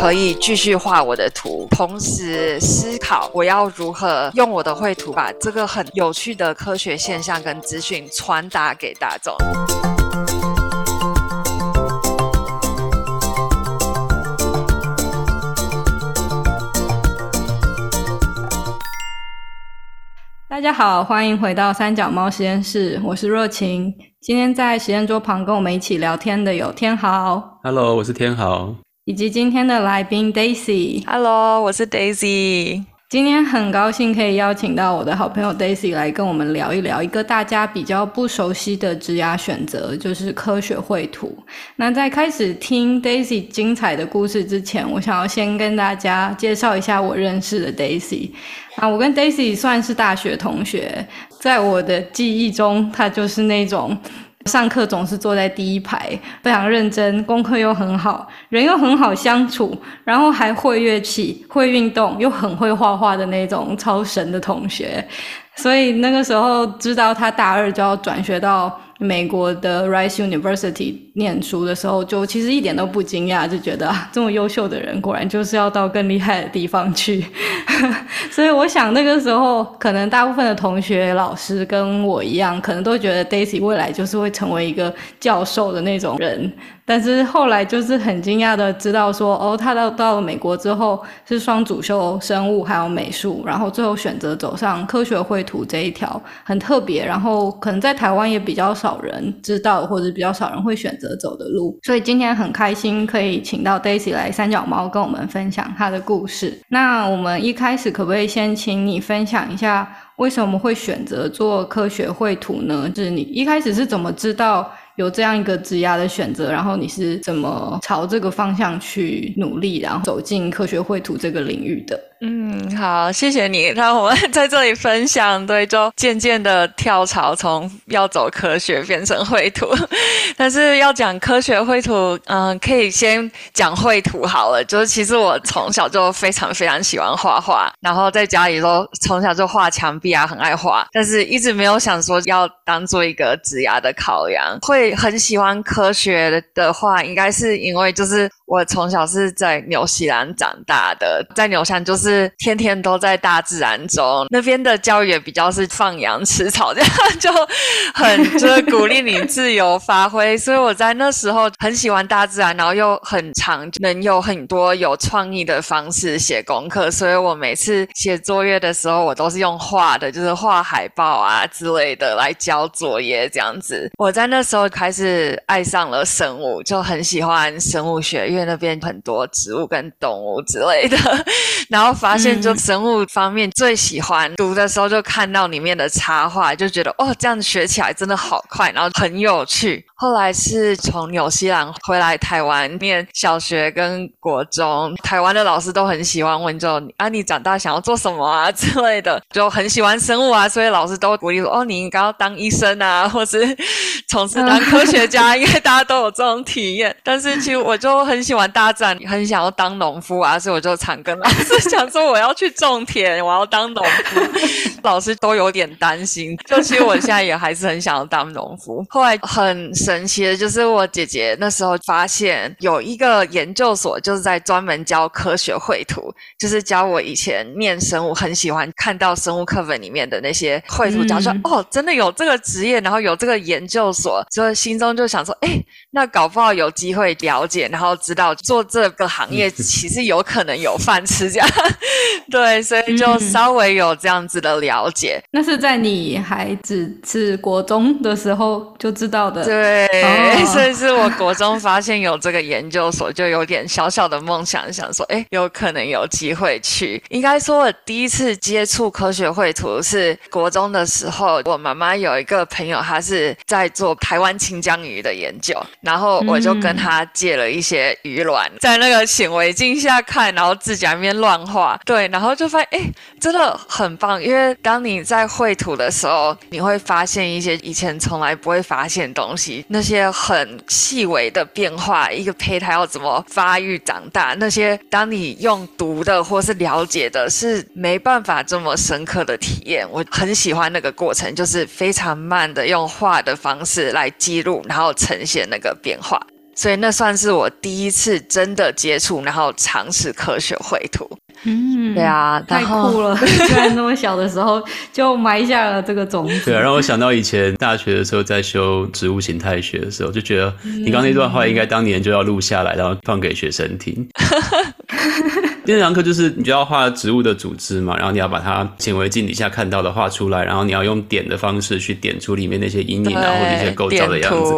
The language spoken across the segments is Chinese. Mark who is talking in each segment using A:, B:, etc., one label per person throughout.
A: 可以继续画我的图，同时思考我要如何用我的绘图把这个很有趣的科学现象跟资讯传达给大众。
B: 大家好，欢迎回到三脚猫实验室，我是若晴。今天在实验桌旁跟我们一起聊天的有天豪
C: ，Hello，我是天豪，
B: 以及今天的来宾 Daisy，Hello，
A: 我是 Daisy。
B: 今天很高兴可以邀请到我的好朋友 Daisy 来跟我们聊一聊一个大家比较不熟悉的职涯选择，就是科学绘图。那在开始听 Daisy 精彩的故事之前，我想要先跟大家介绍一下我认识的 Daisy。啊，我跟 Daisy 算是大学同学，在我的记忆中，他就是那种。上课总是坐在第一排，非常认真，功课又很好，人又很好相处，然后还会乐器、会运动，又很会画画的那种超神的同学。所以那个时候知道他大二就要转学到。美国的 Rice University 念书的时候，就其实一点都不惊讶，就觉得啊这么优秀的人，果然就是要到更厉害的地方去。所以我想那个时候，可能大部分的同学、老师跟我一样，可能都觉得 Daisy 未来就是会成为一个教授的那种人。但是后来就是很惊讶的知道说，哦，他到到了美国之后是双主修生物还有美术，然后最后选择走上科学绘图这一条，很特别。然后可能在台湾也比较少人知道，或者比较少人会选择走的路。所以今天很开心可以请到 Daisy 来三脚猫跟我们分享他的故事。那我们一开始可不可以先请你分享一下，为什么会选择做科学绘图呢？就是你一开始是怎么知道？有这样一个职涯的选择，然后你是怎么朝这个方向去努力，然后走进科学绘图这个领域的？
A: 嗯，好，谢谢你让我们 在这里分享。对，就渐渐的跳槽，从要走科学变成绘图。但是要讲科学绘图，嗯，可以先讲绘图好了。就是其实我从小就非常非常喜欢画画，然后在家里都从小就画墙壁啊，很爱画。但是一直没有想说要当做一个职涯的考量。会很喜欢科学的话，应该是因为就是我从小是在纽西兰长大的，在纽西兰就是。是天天都在大自然中，那边的教育也比较是放羊吃草，这样就很就是鼓励你自由发挥。所以我在那时候很喜欢大自然，然后又很常能有很多有创意的方式写功课。所以我每次写作业的时候，我都是用画的，就是画海报啊之类的来交作业这样子。我在那时候开始爱上了生物，就很喜欢生物学，因为那边很多植物跟动物之类的，然后。发现就生物方面最喜欢读的时候，就看到里面的插画，就觉得哦，这样子学起来真的好快，然后很有趣。后来是从纽西兰回来台湾念小学跟国中，台湾的老师都很喜欢问，就啊你长大想要做什么啊之类的，就很喜欢生物啊，所以老师都鼓励说哦你应该要当医生啊，或是从事当科学家，因为大家都有这种体验。但是其实我就很喜欢大自然，很想要当农夫啊，所以我就常跟老师讲说我要去种田，我要当农夫。老师都有点担心，就其实我现在也还是很想要当农夫。后来很。神奇的就是我姐姐那时候发现有一个研究所，就是在专门教科学绘图，就是教我以前念生物很喜欢看到生物课本里面的那些绘图，讲说哦，真的有这个职业，然后有这个研究所，所以心中就想说，哎，那搞不好有机会了解，然后知道做这个行业其实有可能有饭吃，这样 对，所以就稍微有这样子的了解。
B: 那是在你还只是国中的时候就知道的，
A: 对。对，所以是我国中发现有这个研究所，就有点小小的梦想，想说，哎，有可能有机会去。应该说，我第一次接触科学绘图是国中的时候，我妈妈有一个朋友，他是在做台湾清江鱼的研究，然后我就跟他借了一些鱼卵，在那个显微镜下看，然后自己那边乱画，对，然后就发现，哎，真的很棒，因为当你在绘图的时候，你会发现一些以前从来不会发现东西。那些很细微的变化，一个胚胎要怎么发育长大，那些当你用读的或是了解的，是没办法这么深刻的体验。我很喜欢那个过程，就是非常慢的用画的方式来记录，然后呈现那个变化。所以那算是我第一次真的接触，然后尝试科学绘图。嗯，对啊，
B: 太酷了！居然那么小的时候就埋下了这个种子。
C: 对啊，让我想到以前大学的时候在修植物形态学的时候，就觉得你刚那段话应该当年就要录下来，然后放给学生听。第二堂课就是你就要画植物的组织嘛，然后你要把它显微镜底下看到的画出来，然后你要用点的方式去点出里面那些阴影啊或者一些构造的样子。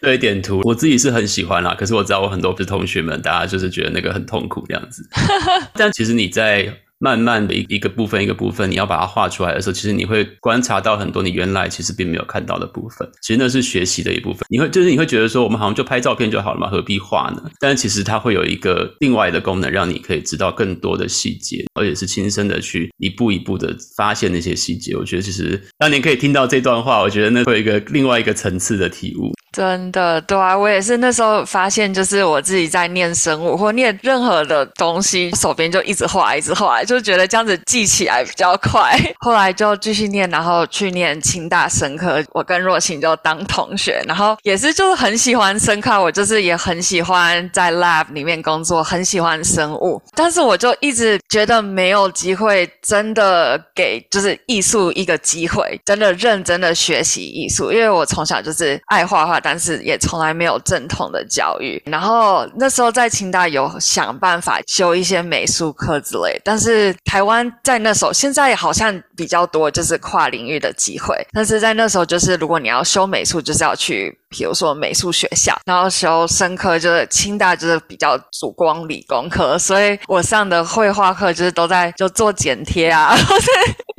C: 对，点图我自己是很喜欢啦，可是我知道我很多是同学们，大家就是觉得那个很痛苦这样子。但其实你在。慢慢的一一个部分一个部分，你要把它画出来的时候，其实你会观察到很多你原来其实并没有看到的部分。其实那是学习的一部分。你会就是你会觉得说，我们好像就拍照片就好了嘛，何必画呢？但其实它会有一个另外的功能，让你可以知道更多的细节，而且是亲身的去一步一步的发现那些细节。我觉得其实当年可以听到这段话，我觉得那会有一个另外一个层次的体悟。
A: 真的，对啊，我也是那时候发现，就是我自己在念生物或念任何的东西，手边就一直画，一直画，就觉得这样子记起来比较快。后来就继续念，然后去念清大生科，我跟若晴就当同学，然后也是就是很喜欢生科，我就是也很喜欢在 lab 里面工作，很喜欢生物，但是我就一直觉得没有机会真的给就是艺术一个机会，真的认真的学习艺术，因为我从小就是爱画画。但是也从来没有正统的教育。然后那时候在清大有想办法修一些美术课之类，但是台湾在那时候现在好像比较多就是跨领域的机会，但是在那时候就是如果你要修美术，就是要去。比如说美术学校，然后修生科就是清大就是比较主光理工科，所以我上的绘画课就是都在就做剪贴啊，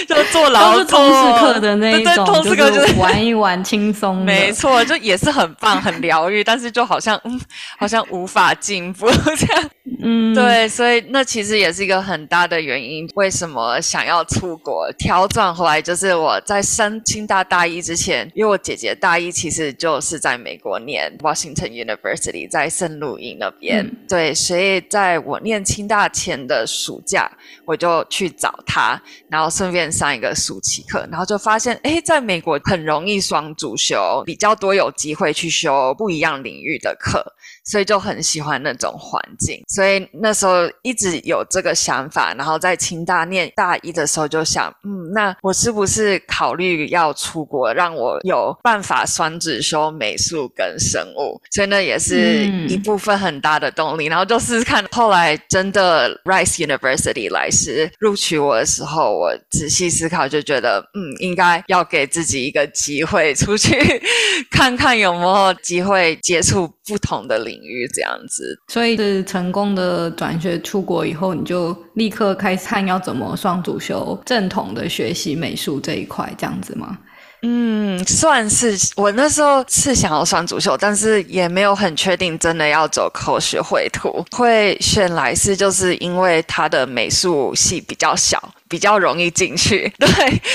A: 就做劳作
B: 课的那一种，就是玩一玩轻松。
A: 没错，就也是很棒很疗愈，但是就好像嗯，好像无法进步这样。嗯，对，所以那其实也是一个很大的原因，为什么想要出国调转回来，就是我在升清大大一之前，因为我姐。姐大一其实就是在美国念 Washington University，在圣路易那边。对，所以在我念清大前的暑假，我就去找她，然后顺便上一个暑期课，然后就发现，哎，在美国很容易双主修，比较多有机会去修不一样领域的课。所以就很喜欢那种环境，所以那时候一直有这个想法，然后在清大念大一的时候就想，嗯，那我是不是考虑要出国，让我有办法双子修美术跟生物？所以那也是一部分很大的动力。然后就试试看，后来真的 Rice University 来时录取我的时候，我仔细思考就觉得，嗯，应该要给自己一个机会出去 看看有没有机会接触不同的领。域这样子，
B: 所以是成功的转学出国以后，你就立刻开始看要怎么双主修正统的学习美术这一块，这样子吗？
A: 嗯，算是我那时候是想要算主修，但是也没有很确定真的要走科学绘图。会选来是就是因为他的美术系比较小。比较容易进去，对，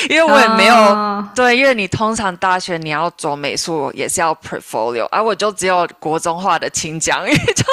A: 因为我也没有对，因为你通常大学你要走美术也是要 portfolio，而我就只有国中画的清江，因 为就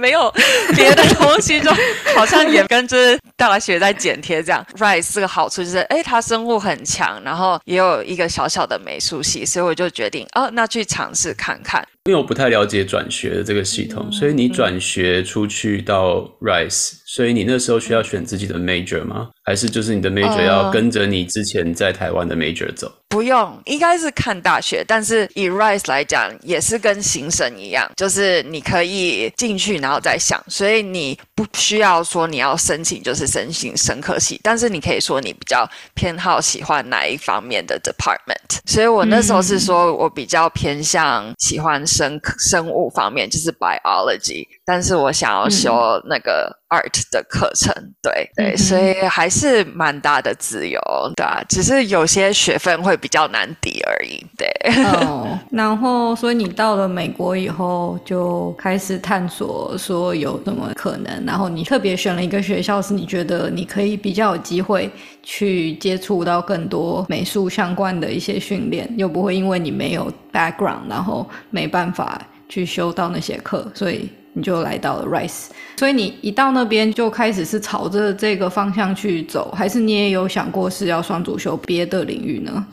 A: 没有别的东西，就好像也跟就是大学在剪贴这样。Rise 是个好处就是，哎，他生物很强，然后也有一个小小的美术系，所以我就决定，哦，那去尝试看看。
C: 因为我不太了解转学的这个系统，所以你转学出去到 Rice，所以你那时候需要选自己的 major 吗？还是就是你的 major 要跟着你之前在台湾的 major 走？
A: 不用，应该是看大学。但是以 Rise 来讲，也是跟行神一样，就是你可以进去然后再想，所以你不需要说你要申请就是申请生科系，但是你可以说你比较偏好喜欢哪一方面的 department。所以我那时候是说我比较偏向喜欢生生物方面，就是 biology，但是我想要修那个。art 的课程，对对，所以还是蛮大的自由，对啊，只是有些学分会比较难抵而已，对。
B: 哦，然后所以你到了美国以后，就开始探索说有什么可能，然后你特别选了一个学校，是你觉得你可以比较有机会去接触到更多美术相关的一些训练，又不会因为你没有 background，然后没办法去修到那些课，所以。你就来到了 Rice，所以你一到那边就开始是朝着这个方向去走，还是你也有想过是要双主修别的领域呢？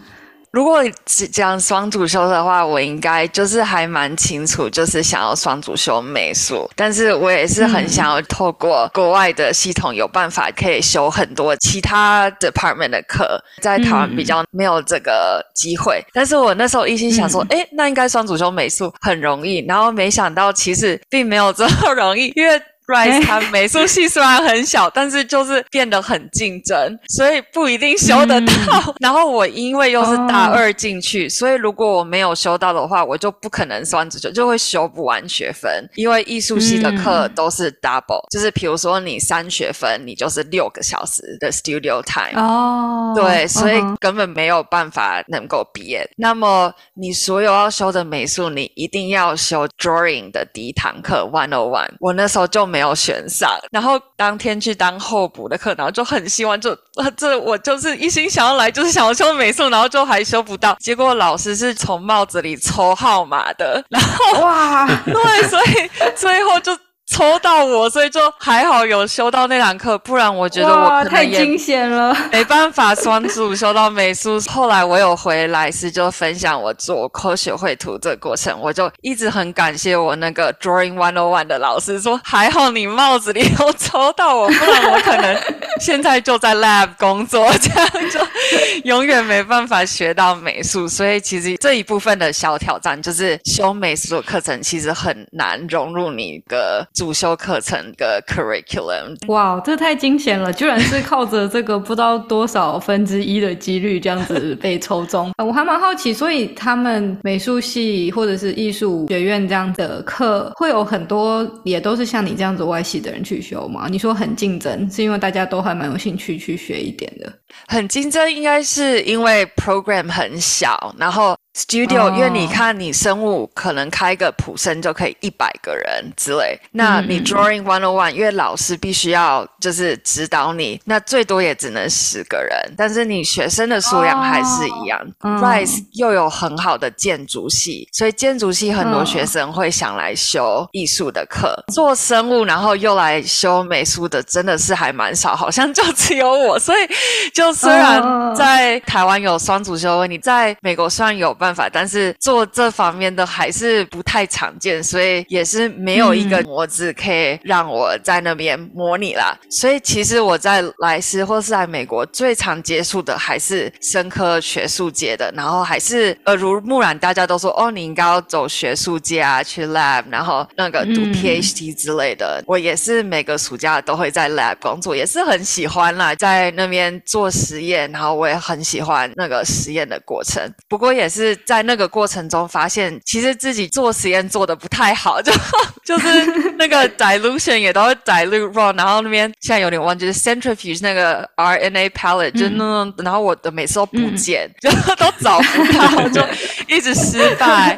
A: 如果只讲双主修的话，我应该就是还蛮清楚，就是想要双主修美术，但是我也是很想要透过国外的系统有办法可以修很多其他 department 的课，在台湾比较没有这个机会。但是我那时候一心想说，哎，那应该双主修美术很容易，然后没想到其实并没有这么容易，因为。Rice 它美术系虽然很小，但是就是变得很竞争，所以不一定修得到。然后我因为又是大二进去，所以如果我没有修到的话，我就不可能双主修，就会修不完学分。因为艺术系的课都是 double，就是比如说你三学分，你就是六个小时的 studio time。哦，对，所以根本没有办法能够毕业。那么你所有要修的美术，你一定要修 drawing 的第一堂课 one o one。我那时候就没。没有选上，然后当天去当候补的课，然后就很希望，就 这我就是一心想要来，就是想要修美术，然后就还修不到，结果老师是从帽子里抽号码的，然后哇，对，所以最后就。抽到我，所以就还好有修到那堂课，不然我觉得我
B: 太惊险了，
A: 没办法双主修到美术。后来我有回来是就分享我做科学绘图这个过程，我就一直很感谢我那个 Drawing One O One 的老师，说还好你帽子里有抽到我，不然我可能 现在就在 lab 工作，这样就 永远没办法学到美术。所以其实这一部分的小挑战就是修美术的课程其实很难融入你的。主修课程的 curriculum，
B: 哇，这太惊险了！居然是靠着这个不知道多少分之一的几率这样子被抽中。我还蛮好奇，所以他们美术系或者是艺术学院这样的课，会有很多也都是像你这样子外系的人去修吗？你说很竞争，是因为大家都还蛮有兴趣去学一点的？
A: 很竞争，应该是因为 program 很小，然后。Studio，因为你看，你生物可能开个普生就可以一百个人之类。那你 Drawing One on One，因为老师必须要就是指导你，那最多也只能十个人。但是你学生的数量还是一样。Rise 又有很好的建筑系，所以建筑系很多学生会想来修艺术的课。做生物然后又来修美术的，真的是还蛮少，好像就只有我。所以就虽然在台湾有双主修，你在美国虽然有办。办法，但是做这方面的还是不太常见，所以也是没有一个模子可以让我在那边模拟啦。所以其实我在莱斯或是在美国最常接触的还是生科学术界的，然后还是耳濡目染，大家都说哦，你应该要走学术界啊，去 lab，然后那个读 PhD 之类的。我也是每个暑假都会在 lab 工作，也是很喜欢啦，在那边做实验，然后我也很喜欢那个实验的过程。不过也是。在那个过程中，发现其实自己做实验做的不太好，就 就是那个 dilution 也都会 dilute wrong，然后那边现在有点忘，就是 centrifuge 那个 RNA palette 就那，然后我的每次都不见，就都找不到，就一直失败。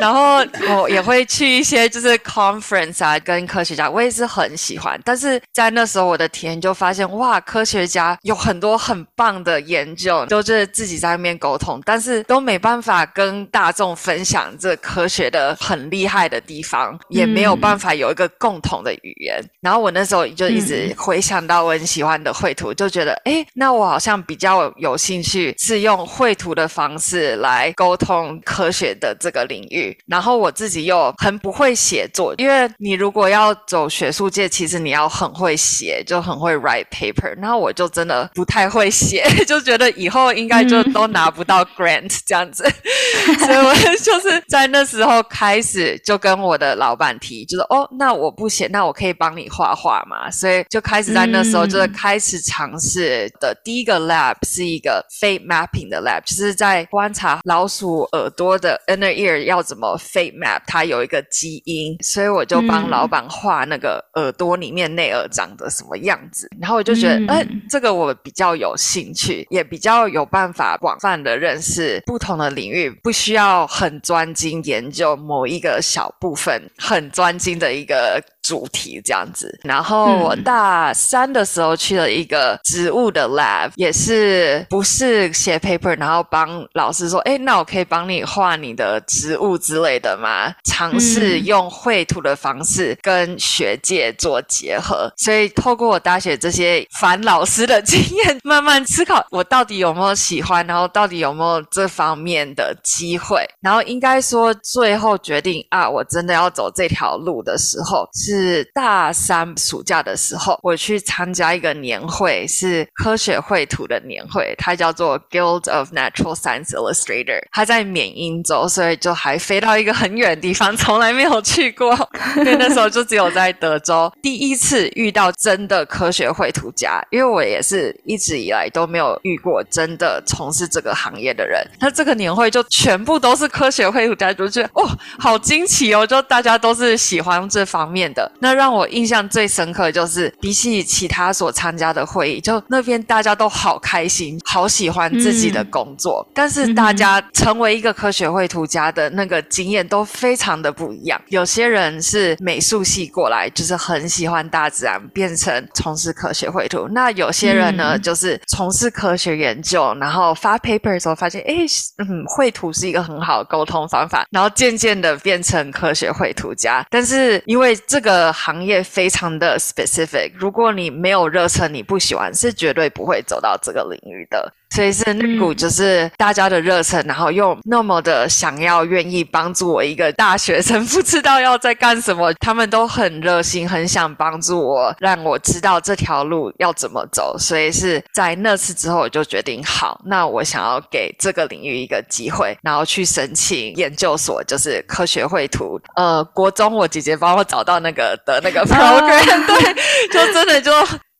A: 然后我也会去一些就是 conference 啊，跟科学家，我也是很喜欢。但是在那时候我的体验就发现，哇，科学家有很多很棒的研究，都是自己在那边沟通，但是都没办法跟大众分享这科学的很厉害的地方，也没有办法有一个共同的语言。然后我那时候就一直回想到我很喜欢的绘图，就觉得，哎，那我好像比较有兴趣是用绘图的方式来沟通科学的这个领域。然后我自己又很不会写作，因为你如果要走学术界，其实你要很会写，就很会 write paper。然后我就真的不太会写，就觉得以后应该就都拿不到 grant 这样子。所以我就是在那时候开始就跟我的老板提，就是哦，那我不写，那我可以帮你画画嘛。所以就开始在那时候就是开始尝试的第一个 lab 是一个 fate mapping 的 lab，就是在观察老鼠耳朵的 inner ear 要怎。什么 fate map？它有一个基因，所以我就帮老板画那个耳朵里面内耳长得什么样子。然后我就觉得，哎，这个我比较有兴趣，也比较有办法广泛的认识不同的领域，不需要很专精研究某一个小部分，很专精的一个。主题这样子，然后我大三的时候去了一个植物的 lab，也是不是写 paper，然后帮老师说，哎，那我可以帮你画你的植物之类的嘛，尝试用绘图的方式跟学界做结合。所以透过我大学这些烦老师的经验，慢慢思考我到底有没有喜欢，然后到底有没有这方面的机会。然后应该说，最后决定啊，我真的要走这条路的时候，是大三暑假的时候，我去参加一个年会，是科学绘图的年会，它叫做 Guild of Natural Science Illustrator，它在缅因州，所以就还飞到一个很远的地方，从来没有去过，因为那时候就只有在德州，第一次遇到真的科学绘图家，因为我也是一直以来都没有遇过真的从事这个行业的人，那这个年会就全部都是科学绘图家，就觉得哦，好惊奇哦，就大家都是喜欢这方面的，那让我印象最深刻就是比起其他所参加的会议，就那边大家都好开心，好喜欢自己的工作，但是大家成为一个科学绘图家的那个经验都非常的不一样。有些人是美术系过来，就是很喜欢大自然，变成从事科学绘图；那有些人呢，就是从事科学研究，然后发 paper 的时候发现，哎，嗯，绘图是一个很好的沟通方法，然后渐渐的变成科学绘图家。但是因为这个行业非常的 specific，如果你没有热忱，你不喜欢，是绝对不会走到这个领域的。所以是那股就是大家的热忱，然后又那么的想要愿意帮助我一个大学生，不知道要在干什么，他们都很热心，很想帮助我，让我知道这条路要怎么走。所以是在那次之后，我就决定好，那我想要给这个领域一个机会，然后去申请研究所，就是科学绘图。呃，国中我姐姐帮我找到那个的那个 program，对，就真的就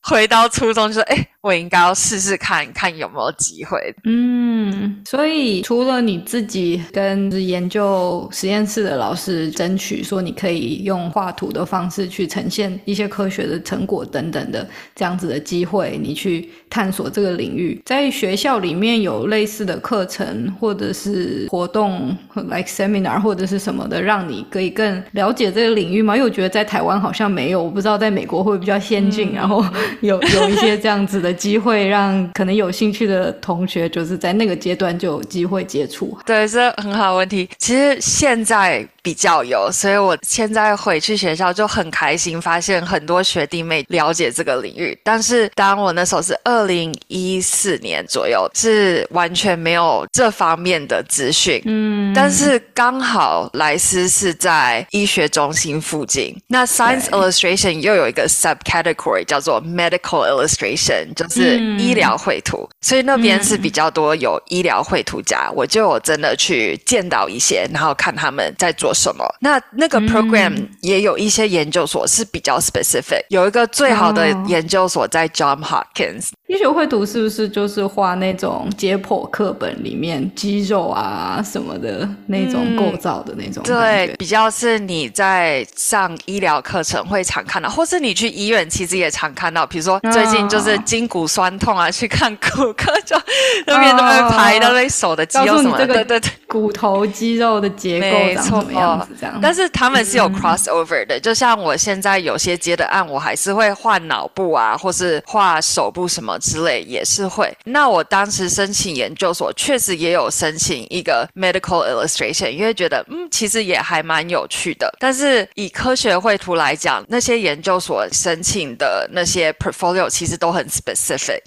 A: 回到初中，就说哎。我应该要试试看看有没有机会。
B: 嗯，所以除了你自己跟研究实验室的老师争取说，你可以用画图的方式去呈现一些科学的成果等等的这样子的机会，你去探索这个领域。在学校里面有类似的课程或者是活动，like seminar 或者是什么的，让你可以更了解这个领域吗？因为我觉得在台湾好像没有，我不知道在美国会比较先进，然后有有一些这样子的。机会让可能有兴趣的同学，就是在那个阶段就有机会接触。
A: 对，这很好问题。其实现在。比较有，所以我现在回去学校就很开心，发现很多学弟妹了解这个领域。但是当我那时候是二零一四年左右，是完全没有这方面的资讯。嗯，但是刚好莱斯是在医学中心附近，那 Science Illustration 又有一个 subcategory 叫做 Medical Illustration，就是医疗绘图，所以那边是比较多有医疗绘图家。我就有真的去见到一些，然后看他们在做。什么？那那个 program 也有一些研究所是比较 specific，有一个最好的研究所在 John Hopkins。
B: 医学绘图是不是就是画那种解剖课本里面肌肉啊什么的那种构造的那种？
A: 对，比较是你在上医疗课程会常看到，或是你去医院其实也常看到。比如说最近就是筋骨酸痛啊，去看骨科就那边都会排那边手的肌肉什么的，对对对，
B: 骨头肌肉的结构长什么样子这样。
A: 但是他们是有 crossover 的，就像我现在有些接的案，我还是会画脑部啊，或是画手部什么。之类也是会。那我当时申请研究所，确实也有申请一个 medical illustration，因为觉得嗯，其实也还蛮有趣的。但是以科学绘图来讲，那些研究所申请的那些 portfolio 其实都很 specific，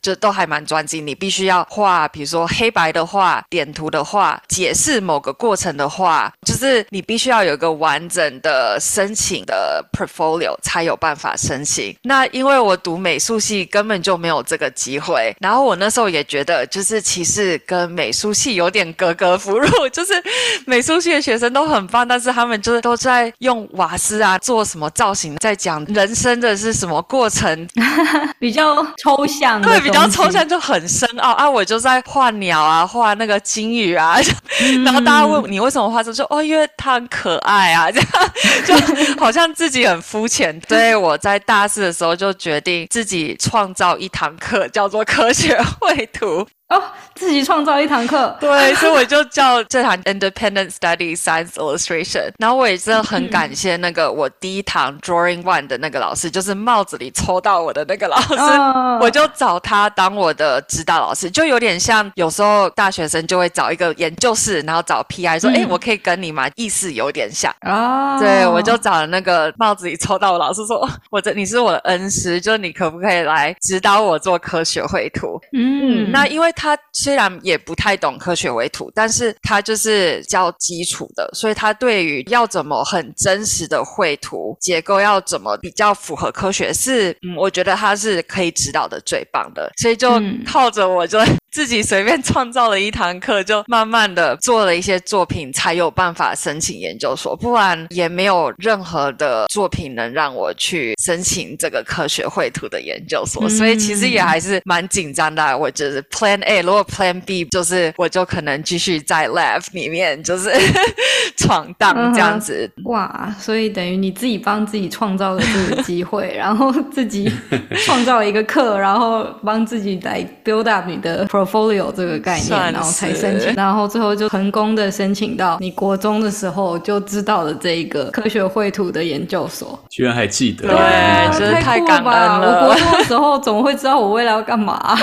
A: 就都还蛮专精。你必须要画，比如说黑白的画、点图的画、解释某个过程的画，就是你必须要有一个完整的申请的 portfolio 才有办法申请。那因为我读美术系，根本就没有这个。机会，然后我那时候也觉得，就是其实跟美术系有点格格不入，就是美术系的学生都很棒，但是他们就是都在用瓦斯啊做什么造型，在讲人生的是什么过程，
B: 比较抽象，
A: 对，比较抽象就很深奥啊。我就在画鸟啊，画那个金鱼啊，然后大家问你为什么画这，就哦，因为它很可爱啊，这样 就好像自己很肤浅。所以我在大四的时候就决定自己创造一堂课。叫做科学绘图。
B: 哦，自己创造一堂课，
A: 对，所以我就叫这堂 Independent Study Science Illustration。然后我也真的很感谢那个我第一堂 Drawing One 的那个老师，就是帽子里抽到我的那个老师，我就找他当我的指导老师，就有点像有时候大学生就会找一个研究室，然后找 PI 说，哎，我可以跟你吗？意思有点像啊。对，我就找了那个帽子里抽到我老师说，我这你是我的恩师，就你可不可以来指导我做科学绘图？嗯，那因为。他虽然也不太懂科学为图，但是他就是教基础的，所以他对于要怎么很真实的绘图结构，要怎么比较符合科学，是嗯，我觉得他是可以指导的最棒的，所以就靠着我就。自己随便创造了一堂课，就慢慢的做了一些作品，才有办法申请研究所，不然也没有任何的作品能让我去申请这个科学绘图的研究所，所以其实也还是蛮紧张的。我就是 Plan A，如果 Plan B 就是我就可能继续在 Lab 里面就是 闯荡这样子。
B: 哇，所以等于你自己帮自己创造了这个机会，然后自己创造了一个课，然后帮自己来 build up 你的。Portfolio 这个概念，然后才申请，然后最后就成功的申请到你国中的时候就知道了这一个科学绘图的研究所，
C: 居然还记得，
A: 对，真是太感恩
B: 了。我国中的时候怎么会知道我未来要干嘛？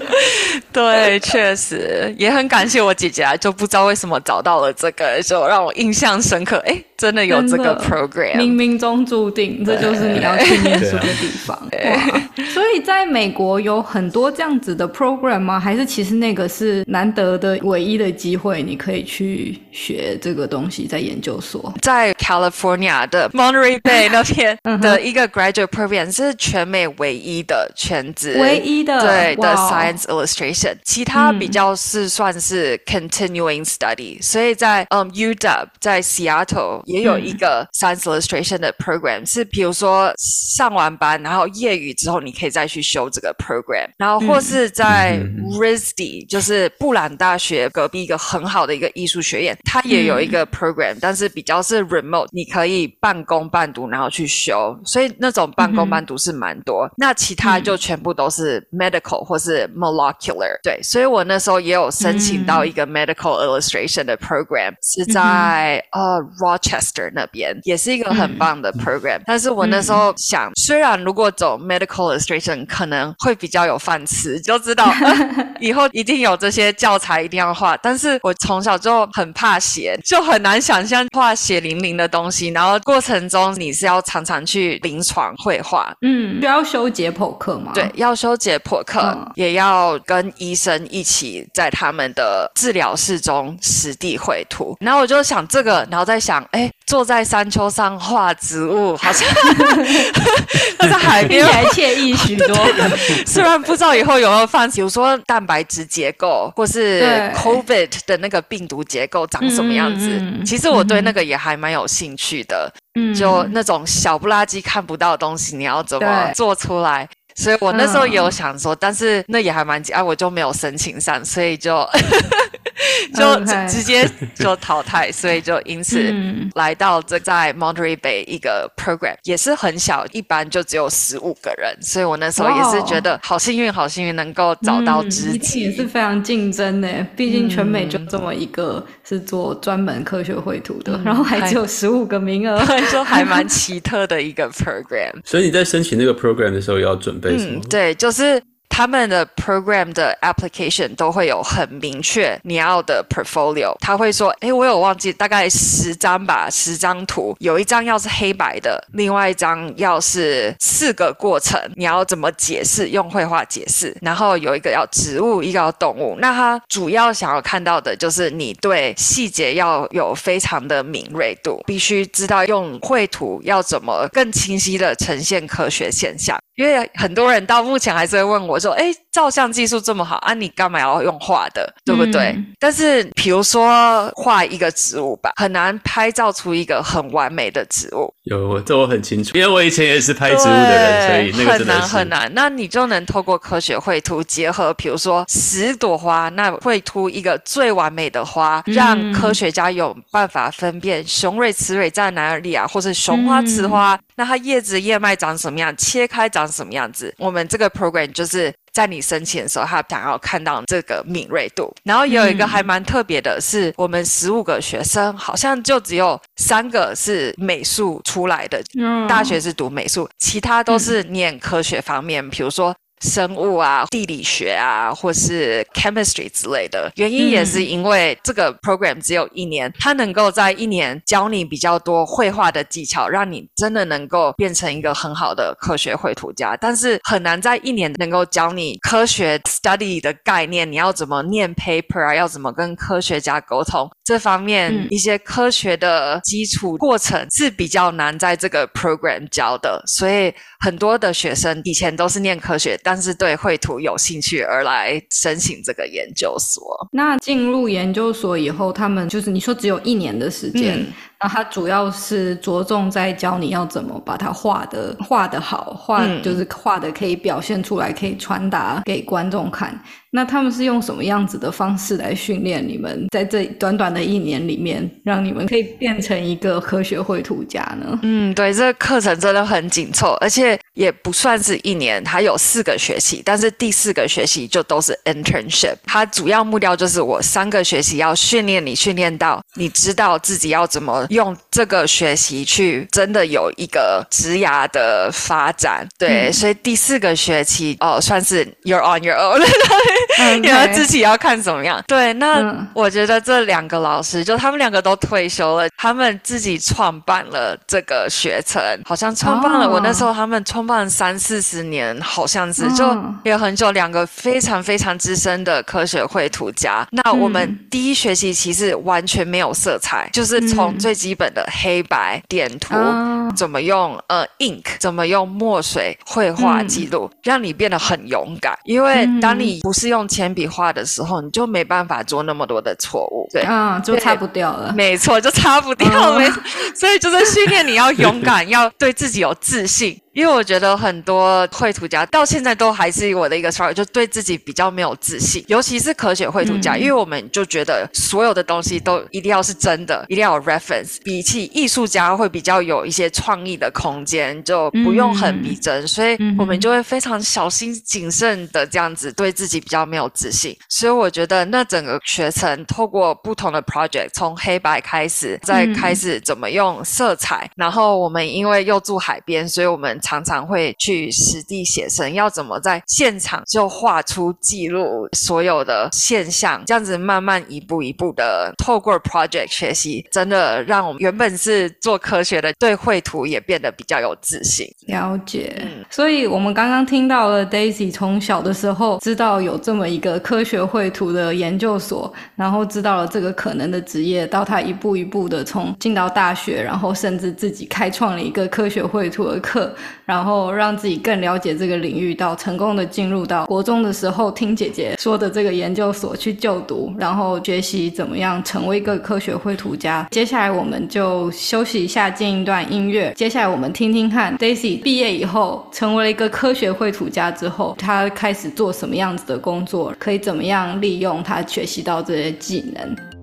A: 对，确实也很感谢我姐姐啊，就不知道为什么找到了这个，就让我印象深刻。哎。真的有这个 program，
B: 冥冥中注定，这就是你要去念书的地方。所以在美国有很多这样子的 program 吗？还是其实那个是难得的唯一的机会，你可以去学这个东西在研究所？
A: 在 California 的 Monterey Bay 那边的一个 graduate program 是全美唯一的全职，
B: 唯一的
A: 对的 science illustration，其他比较是算是 continuing study。所以在嗯 UW 在 Seattle。也有一个 science illustration 的 program，是比如说上完班，然后业余之后，你可以再去修这个 program，然后或是在 RISD，就是布朗大学隔壁一个很好的一个艺术学院，它也有一个 program，但是比较是 remote，你可以半工半读，然后去修，所以那种半工半读是蛮多。那其他就全部都是 medical 或是 molecular，对，所以我那时候也有申请到一个 medical illustration 的 program，是在呃 Rochester。那边也是一个很棒的 program，但是我那时候想，虽然如果走 medical illustration 可能会比较有饭吃，就知道 以后一定有这些教材一定要画，但是我从小就很怕血，就很难想象画血淋淋的东西，然后过程中你是要常常去临床绘画，
B: 嗯，需要修解剖课吗？
A: 对，要修解剖课，也要跟医生一起在他们的治疗室中实地绘图，然后我就想这个，然后再想，哎。坐在山丘上画植物，好像 在海边
B: 还惬意许多。
A: 虽然不知道以后有没有放，比如说蛋白质结构，或是 COVID 的那个病毒结构长什么样子。其实我对那个也还蛮有兴趣的。就那种小不拉几看不到的东西，你要怎么做出来？所以我那时候也有想说，但是那也还蛮紧啊，我就没有申请上，所以就 就直接就淘汰，所以就因此来到这在 Monterey Bay 一个 program，也是很小，一般就只有十五个人，所以我那时候也是觉得好幸运，好幸运能够找到知己，
B: 也是非常竞争呢，毕竟全美就这么一个是做专门科学绘图的，然后还只有十五个名额，
A: 就还蛮 奇特的一个 program。
C: 所以你在申请那个 program 的时候要准备。嗯，
A: 对，就是。他们的 program 的 application 都会有很明确你要的 portfolio，他会说，哎，我有忘记，大概十张吧，十张图，有一张要是黑白的，另外一张要是四个过程，你要怎么解释？用绘画解释。然后有一个要植物，一个要动物。那他主要想要看到的就是你对细节要有非常的敏锐度，必须知道用绘图要怎么更清晰的呈现科学现象。因为很多人到目前还是会问我说：“哎，照相技术这么好啊，你干嘛要用画的，对不对？”但是，比如说画一个植物吧，很难拍照出一个很完美的植物。
C: 有，这我很清楚，因为我以前也是拍植物的人，所以
A: 很难很难。那你就能透过科学绘图结合，比如说十朵花，那绘出一个最完美的花，让科学家有办法分辨雄蕊、雌蕊在哪里啊，或是雄花、雌花，那它叶子叶脉长什么样，切开长。什么样子？我们这个 program 就是。在你申请的时候，他想要看到这个敏锐度。然后有一个还蛮特别的是，我们十五个学生好像就只有三个是美术出来的，大学是读美术，其他都是念科学方面，比如说。生物啊、地理学啊，或是 chemistry 之类的，原因也是因为这个 program 只有一年，它能够在一年教你比较多绘画的技巧，让你真的能够变成一个很好的科学绘图家。但是很难在一年能够教你科学 study 的概念，你要怎么念 paper 啊，要怎么跟科学家沟通，这方面一些科学的基础过程是比较难在这个 program 教的，所以。很多的学生以前都是念科学，但是对绘图有兴趣而来申请这个研究所。
B: 那进入研究所以后，他们就是你说只有一年的时间。那它主要是着重在教你要怎么把它画的画的好，画就是画的可以表现出来，可以传达给观众看。那他们是用什么样子的方式来训练你们，在这短短的一年里面，让你们可以变成一个科学绘图家呢？
A: 嗯，对，这个课程真的很紧凑，而且也不算是一年，它有四个学期，但是第四个学期就都是 internship。它主要目标就是我三个学期要训练你，训练到你知道自己要怎么。用这个学习去真的有一个职涯的发展，对，所以第四个学期哦，算是 you're on your own，你要自己要看怎么样。对，那我觉得这两个老师就他们两个都退休了，他们自己创办了这个学程，好像创办了。我那时候他们创办三四十年，好像是就也很久。两个非常非常资深的科学绘图家。那我们第一学期其实完全没有色彩，就是从最基本的黑白点图，怎么用呃 ink，怎么用墨水绘画记录，让你变得很勇敢。因为当你不是用铅笔画的时候，你就没办法做那么多的错误。
B: 对，啊，就擦不掉了。
A: 没错，就擦不掉。没错，所以就是训练你要勇敢，要对自己有自信。因为我觉得很多绘图家到现在都还是我的一个 struggle，就对自己比较没有自信，尤其是科学绘图家，因为我们就觉得所有的东西都一定要是真的，一定要有 reference。比起艺术家会比较有一些创意的空间，就不用很逼真，所以我们就会非常小心谨慎的这样子，对自己比较没有自信。所以我觉得那整个学程透过不同的 project，从黑白开始，再开始怎么用色彩，然后我们因为又住海边，所以我们。常常会去实地写生，要怎么在现场就画出记录所有的现象，这样子慢慢一步一步的透过 project 学习，真的让我们原本是做科学的对绘图也变得比较有自信。
B: 了解，所以我们刚刚听到了 Daisy 从小的时候知道有这么一个科学绘图的研究所，然后知道了这个可能的职业，到他一步一步的从进到大学，然后甚至自己开创了一个科学绘图的课。然后让自己更了解这个领域，到成功的进入到国中的时候，听姐姐说的这个研究所去就读，然后学习怎么样成为一个科学绘图家。接下来我们就休息一下，进一段音乐。接下来我们听听看，Daisy 毕业以后成为了一个科学绘图家之后，他开始做什么样子的工作，可以怎么样利用他学习到这些技能。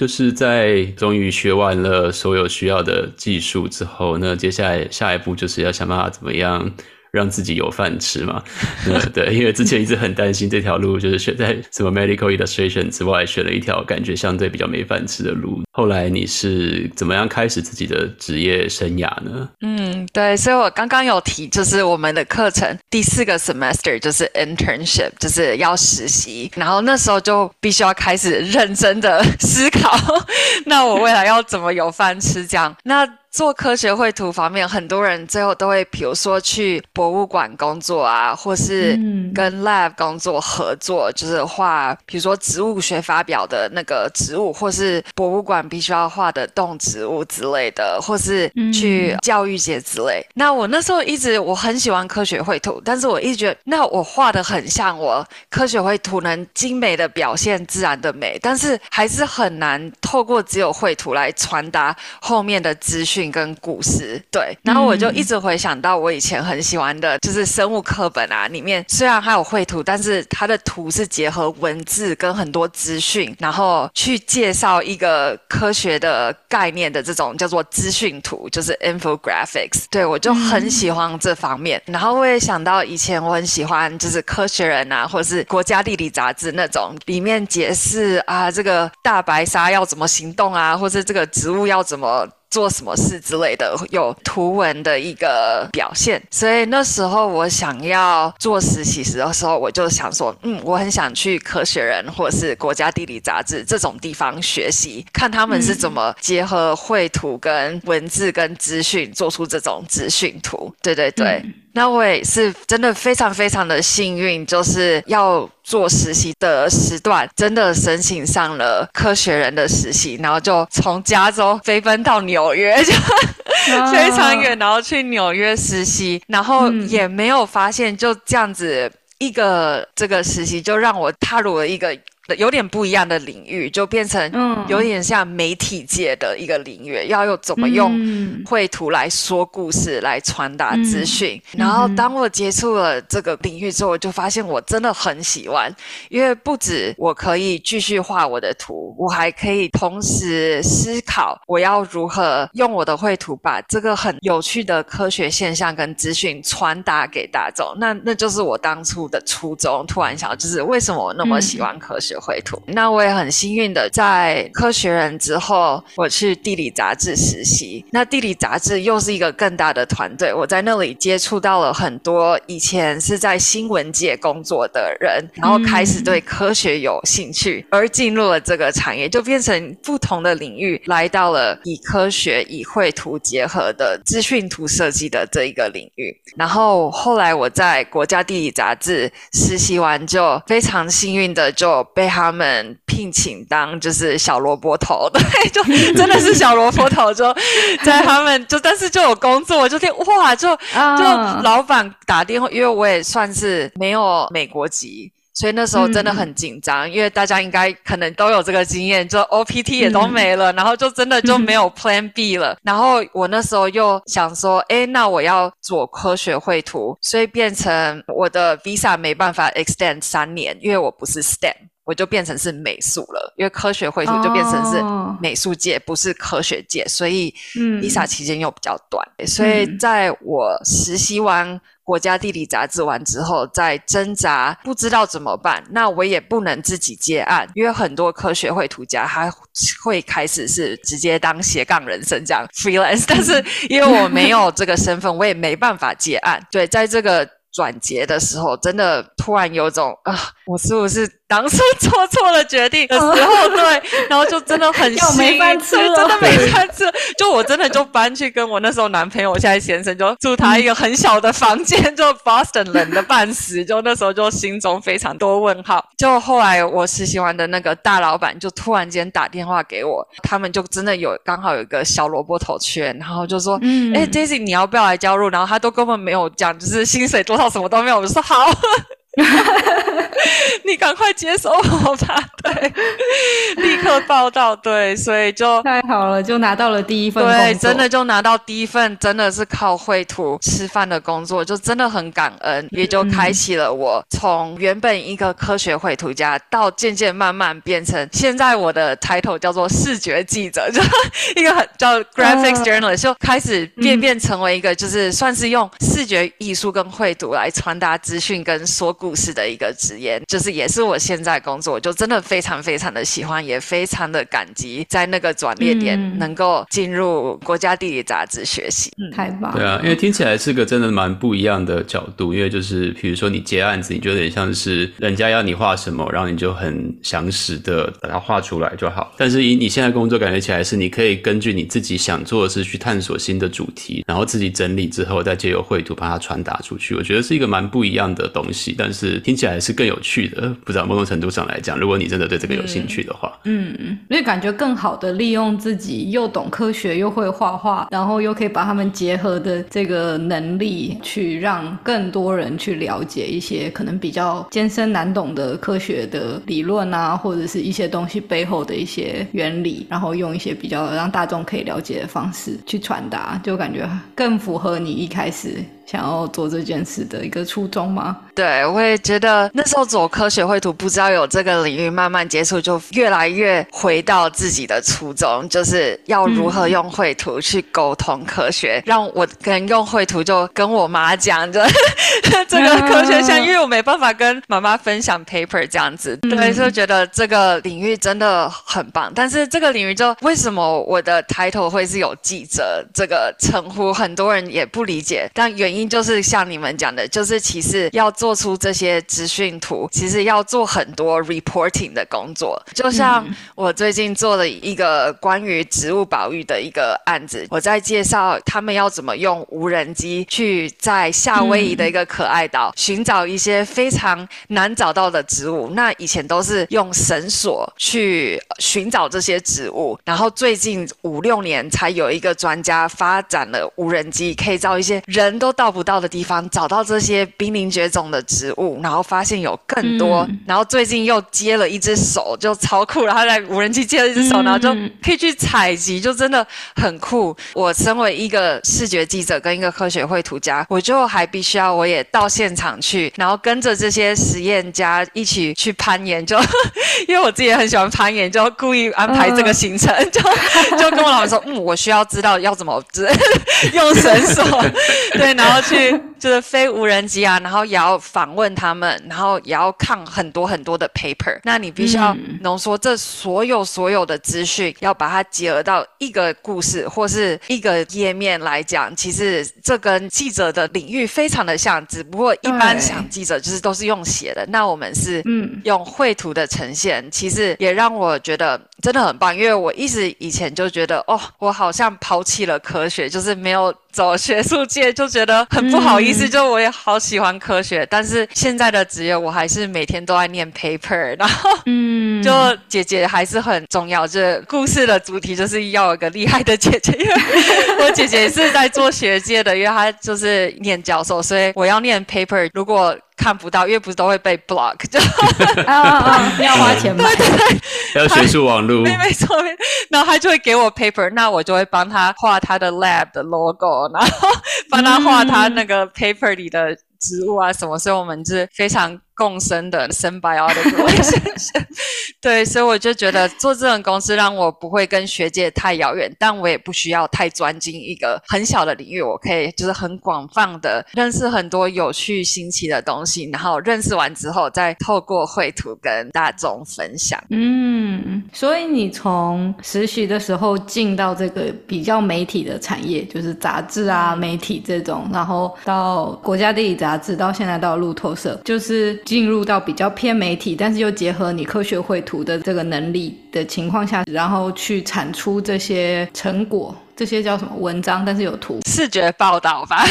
C: 就是在终于学完了所有需要的技术之后，那接下来下一步就是要想办法怎么样。让自己有饭吃嘛？对，因为之前一直很担心这条路，就是选在什么 medical illustration 之外，选了一条感觉相对比较没饭吃的路。后来你是怎么样开始自己的职业生涯呢？
A: 嗯，对，所以我刚刚有提，就是我们的课程第四个 semester 就是 internship，就是要实习，然后那时候就必须要开始认真的思考，那我未来要怎么有饭吃？这样那。做科学绘图方面，很多人最后都会，比如说去博物馆工作啊，或是跟 lab 工作合作，就是画，比如说植物学发表的那个植物，或是博物馆必须要画的动植物之类的，或是去教育节之类。那我那时候一直我很喜欢科学绘图，但是我一直觉得，那我画的很像我科学绘图能精美的表现自然的美，但是还是很难透过只有绘图来传达后面的资讯。讯跟故事。对，然后我就一直回想到我以前很喜欢的，就是生物课本啊，里面虽然它有绘图，但是它的图是结合文字跟很多资讯，然后去介绍一个科学的概念的这种叫做资讯图，就是 infographics。对我就很喜欢这方面。然后我也想到以前我很喜欢就是科学人啊，或者是国家地理杂志那种里面解释啊，这个大白鲨要怎么行动啊，或者这个植物要怎么。做什么事之类的，有图文的一个表现。所以那时候我想要做实习时的时候，我就想说，嗯，我很想去科学人或是国家地理杂志这种地方学习，看他们是怎么结合绘图跟文字跟资讯，做出这种资讯图。对对对。那我也是真的非常非常的幸运，就是要做实习的时段，真的申请上了科学人的实习，然后就从加州飞奔到纽约，就非常远，然后去纽约实习，然后也没有发现就这样子一个这个实习就让我踏入了一个。有点不一样的领域，就变成有点像媒体界的一个领域，要用怎么用绘图来说故事，来传达资讯。然后当我接触了这个领域之后，我就发现我真的很喜欢，因为不止我可以继续画我的图，我还可以同时思考我要如何用我的绘图把这个很有趣的科学现象跟资讯传达给大众。那那就是我当初的初衷。突然想，就是为什么我那么喜欢科学？绘图，那我也很幸运的在科学人之后，我去地理杂志实习。那地理杂志又是一个更大的团队，我在那里接触到了很多以前是在新闻界工作的人，然后开始对科学有兴趣，而进入了这个产业，就变成不同的领域，来到了以科学以绘图结合的资讯图设计的这一个领域。然后后来我在国家地理杂志实习完，就非常幸运的就被。他们聘请当就是小萝卜头，对，就 真的是小萝卜头，就在他们就但是就有工作，就听哇，就就老板打电话，因为我也算是没有美国籍，所以那时候真的很紧张，因为大家应该可能都有这个经验，就 OPT 也都没了，然后就真的就没有 Plan B 了。然后我那时候又想说，哎，那我要做科学绘图，所以变成我的 Visa 没办法 extend 三年，因为我不是 STEM。我就变成是美术了，因为科学绘图就变成是美术界，不是科学界，所以 visa 期间又比较短。所以在我实习完国家地理杂志完之后，在挣扎不知道怎么办，那我也不能自己接案，因为很多科学绘图家他会开始是直接当斜杠人生这样 freelance，但是因为我没有这个身份，我也没办法接案。对，在这个转结的时候，真的突然有种啊，我是不是？当初做错了决定的时候，对，然后就真的很
B: 心，
A: 真的没饭吃。就我真的就搬去跟我那时候男朋友，现在先生，就住他一个很小的房间，就 Boston 冷的半死，就那时候就心中非常多问号。就后来我实习完的那个大老板就突然间打电话给我，他们就真的有刚好有一个小萝卜头缺，然后就说，哎，Daisy 你要不要来加入？然后他都根本没有讲，就是薪水多少什么都没有。我就说好。你赶快接收我吧，对，立刻报道，对，所以就
B: 太好了，就拿到了第一份，
A: 对，真的就拿到第一份，真的是靠绘图吃饭的工作，就真的很感恩，也就开启了我从原本一个科学绘图家，到渐渐慢慢变成现在我的 title 叫做视觉记者，就一个很叫 graphics journalist，就开始变变成为一个就是算是用视觉艺术跟绘图来传达资讯跟说。故事的一个职业，就是也是我现在工作，就真的非常非常的喜欢，也非常的感激，在那个转捩点能够进入国家地理杂志学习，嗯
B: 太棒。
C: 对啊，因为听起来是个真的蛮不一样的角度，因为就是比如说你接案子，你就有点像是人家要你画什么，然后你就很详实的把它画出来就好。但是以你现在工作感觉起来是，你可以根据你自己想做的事去探索新的主题，然后自己整理之后再借由绘图把它传达出去。我觉得是一个蛮不一样的东西，但。就是听起来是更有趣的。不知道某种程度上来讲，如果你真的对这个有兴趣的话，
B: 嗯，因为感觉更好的利用自己又懂科学又会画画，然后又可以把他们结合的这个能力，去让更多人去了解一些可能比较艰深难懂的科学的理论啊，或者是一些东西背后的一些原理，然后用一些比较让大众可以了解的方式去传达，就感觉更符合你一开始。想要做这件事的一个初衷吗？
A: 对，我也觉得那时候走科学绘图，不知道有这个领域，慢慢接触，就越来越回到自己的初衷，就是要如何用绘图去沟通科学。让我跟用绘图就跟我妈讲，就 这个科学像，因为我没办法跟妈妈分享 paper 这样子，对，就觉得这个领域真的很棒。但是这个领域就为什么我的 title 会是有记者这个称呼，很多人也不理解，但原因。就是像你们讲的，就是其实要做出这些资讯图，其实要做很多 reporting 的工作。就像我最近做了一个关于植物保育的一个案子，我在介绍他们要怎么用无人机去在夏威夷的一个可爱岛寻找一些非常难找到的植物。那以前都是用绳索去寻找这些植物，然后最近五六年才有一个专家发展了无人机，可以找一些人都到。不到的地方找到这些濒临绝种的植物，然后发现有更多，然后最近又接了一只手，就超酷。然后在无人机接了一只手，然后就可以去采集，就真的很酷。我身为一个视觉记者跟一个科学绘图家，我就还必须要我也到现场去，然后跟着这些实验家一起去攀岩。就 因为我自己也很喜欢攀岩，就故意安排这个行程，就就跟我老师说，嗯，我需要知道要怎么 用绳索，对，然后。去就是飞无人机啊，然后也要访问他们，然后也要看很多很多的 paper。那你必须要浓缩这所有所有的资讯，要把它结合到一个故事或是一个页面来讲。其实这跟记者的领域非常的像，只不过一般想记者就是都是用写的，那我们是嗯用绘图的呈现。其实也让我觉得真的很棒，因为我一直以前就觉得哦，我好像抛弃了科学，就是没有。走学术界就觉得很不好意思，就我也好喜欢科学，但是现在的职业我还是每天都在念 paper，然后嗯，就姐姐还是很重要。这故事的主题就是要有个厉害的姐姐，因 为我姐姐是在做学界的，因为她就是念教授，所以我要念 paper。如果看不到，因为不是都会被 block，就
B: 啊啊，要花钱买，
A: 对对对，
C: 要学术网络，
A: 没没错，然后他就会给我 paper，那我就会帮他画他的 lab 的 logo，然后帮他画他那个 paper 里的植物啊什么，所以我们是非常。共生的 symbiotic relationship，对，所以我就觉得做这种公司让我不会跟学界太遥远，但我也不需要太专精一个很小的领域，我可以就是很广泛的认识很多有趣新奇的东西，然后认识完之后再透过绘图跟大众分享。
B: 嗯，所以你从实习的时候进到这个比较媒体的产业，就是杂志啊、媒体这种，然后到国家地理杂志，到现在到路透社，就是。进入到比较偏媒体，但是又结合你科学绘图的这个能力的情况下，然后去产出这些成果，这些叫什么文章？但是有图，
A: 视觉报道吧，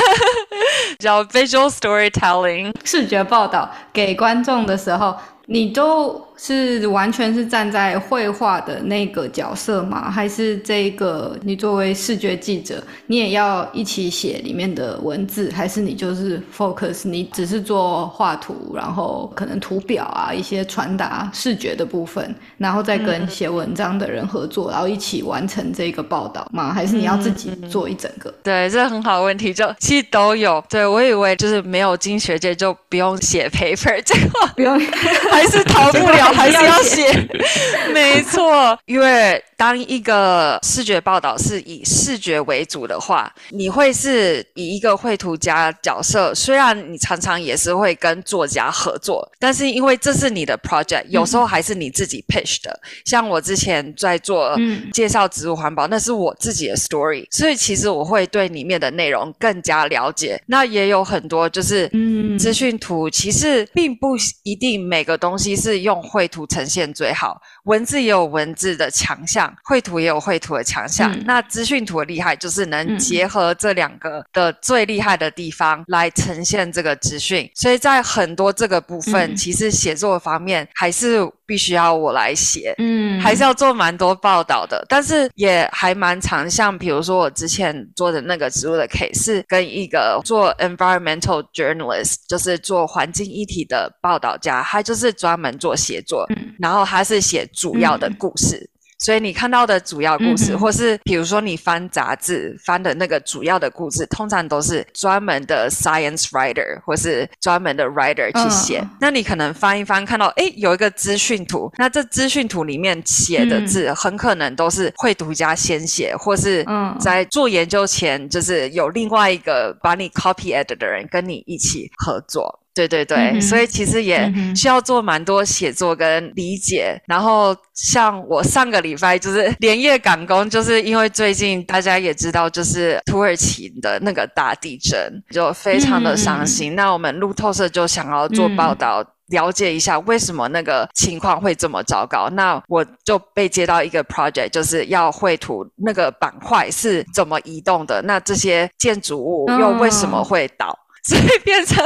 A: 叫 visual storytelling，
B: 视觉报道给观众的时候，你都。是完全是站在绘画的那个角色吗？还是这个你作为视觉记者，你也要一起写里面的文字？还是你就是 focus，你只是做画图，然后可能图表啊一些传达视觉的部分，然后再跟写文章的人合作，然后一起完成这个报道吗？还是你要自己做一整个？
A: 对，这很好的问题，就其实都有。对我以为就是没有经学界就不用写 paper，结果
B: 不用，
A: 还是逃不了。还是要写，没错，因为当一个视觉报道是以视觉为主的话，你会是以一个绘图家角色，虽然你常常也是会跟作家合作，但是因为这是你的 project，有时候还是你自己 pitch 的。像我之前在做介绍植物环保，那是我自己的 story，所以其实我会对里面的内容更加了解。那也有很多就是资讯图其实并不一定每个东西是用绘图呈现最好，文字也有文字的强项，绘图也有绘图的强项。那资讯图的厉害就是能结合这两个的最厉害的地方来呈现这个资讯。所以在很多这个部分，其实写作方面还是必须要我来写，嗯，还是要做蛮多报道的。但是也还蛮常，像比如说我之前做的那个植物的 case，是跟一个做 environmental journalist，就是做环境议题的报道家，他就是专门做写作，然后他是写主要的故事。所以你看到的主要故事，或是比如说你翻杂志翻的那个主要的故事，通常都是专门的 science writer 或是专门的 writer 去写。那你可能翻一翻，看到哎有一个资讯图，那这资讯图里面写的字，很可能都是绘图家先写，或是在做研究前，就是有另外一个把你 copy edit 的人跟你一起合作。对对对，所以其实也需要做蛮多写作跟理解。然后像我上个礼拜就是连夜赶工，就是因为最近大家也知道，就是土耳其的那个大地震，就非常的伤心。那我们路透社就想要做报道，了解一下为什么那个情况会这么糟糕。那我就被接到一个 project，就是要绘图那个板块是怎么移动的，那这些建筑物又为什么会倒？所以变成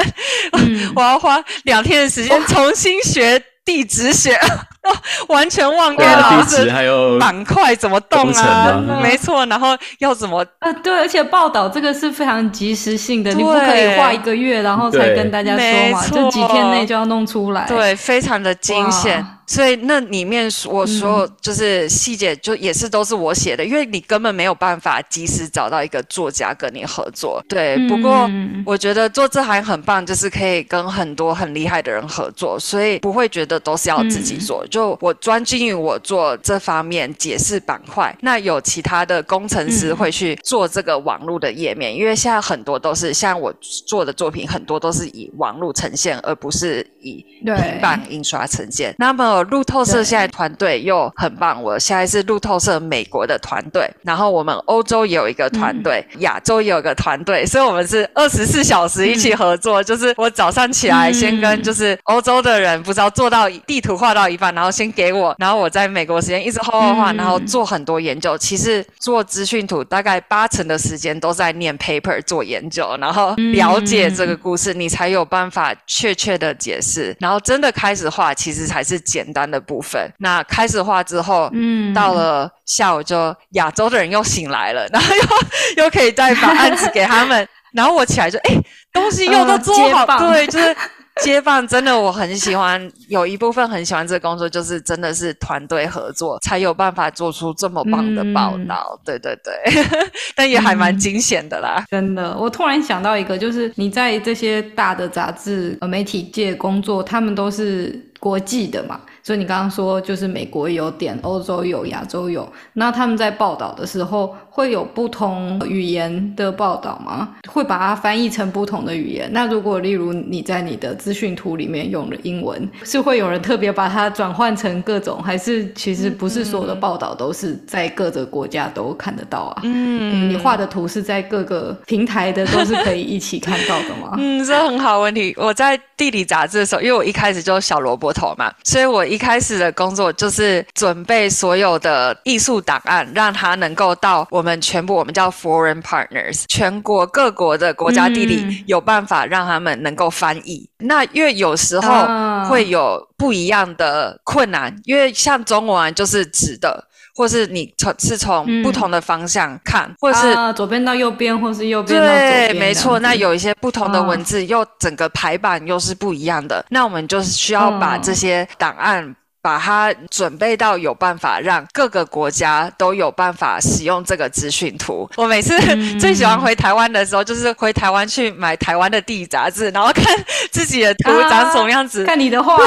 A: 我要花两天的时间重新学地质学，完全忘掉老师
C: 还有
A: 板块怎么动啊？没错，然后要怎么
B: 啊？对，而且报道这个是非常及时性的，你不可以画一个月然后才跟大家说嘛，就几天内就要弄出来，
A: 对，非常的惊险。所以那里面我说就是细节，就也是都是我写的，因为你根本没有办法及时找到一个作家跟你合作。对，不过我觉得做这行很棒，就是可以跟很多很厉害的人合作，所以不会觉得都是要自己做。就我专精于我做这方面解释板块，那有其他的工程师会去做这个网络的页面，因为现在很多都是像我做的作品，很多都是以网络呈现，而不是以平板印刷呈现。那么路透社现在团队又很棒，我现在是路透社美国的团队，然后我们欧洲也有一个团队，亚洲也有个团队，所以我们是二十四小时一起合作。就是我早上起来先跟就是欧洲的人，不知道做到地图画到一半，然后先给我，然后我在美国时间一直画画画，然后做很多研究。其实做资讯图大概八成的时间都在念 paper 做研究，然后了解这个故事，你才有办法确切的解释，然后真的开始画，其实才是简。单的部分，那开始画之后，嗯，到了下午就亚洲的人又醒来了，然后又又可以再把案子给他们，然后我起来就哎，东西又都做好，对，就是。接棒真的我很喜欢，有一部分很喜欢这个工作，就是真的是团队合作才有办法做出这么棒的报道。对对对，但也还蛮惊险的啦。
B: 真的，我突然想到一个，就是你在这些大的杂志、媒体界工作，他们都是国际的嘛。所以你刚刚说，就是美国有点，欧洲有，亚洲有，那他们在报道的时候会有不同语言的报道吗？会把它翻译成不同的语言？那如果例如你在你的资讯图里面用了英文，是会有人特别把它转换成各种，还是其实不是所有的报道都是在各个国家都看得到啊？嗯，你画的图是在各个平台的，都是可以一起看到的吗？
A: 嗯，这很好问题。我在地理杂志的时候，因为我一开始就是小萝卜头嘛，所以我。一开始的工作就是准备所有的艺术档案，让它能够到我们全部我们叫 foreign partners，全国各国的国家地理有办法让他们能够翻译。那因为有时候会有不一样的困难，因为像中文就是直的，或是你从是从不同的方向看，或是
B: 左边到右边，或是右边到左边。
A: 对，没错。那有一些不同的文字，又整个排版又是不一样的。那我们就是需要把这些档案。把它准备到有办法让各个国家都有办法使用这个资讯图。我每次最喜欢回台湾的时候，就是回台湾去买台湾的地理杂志，然后看自己的图长什么样子。
B: 看你的画，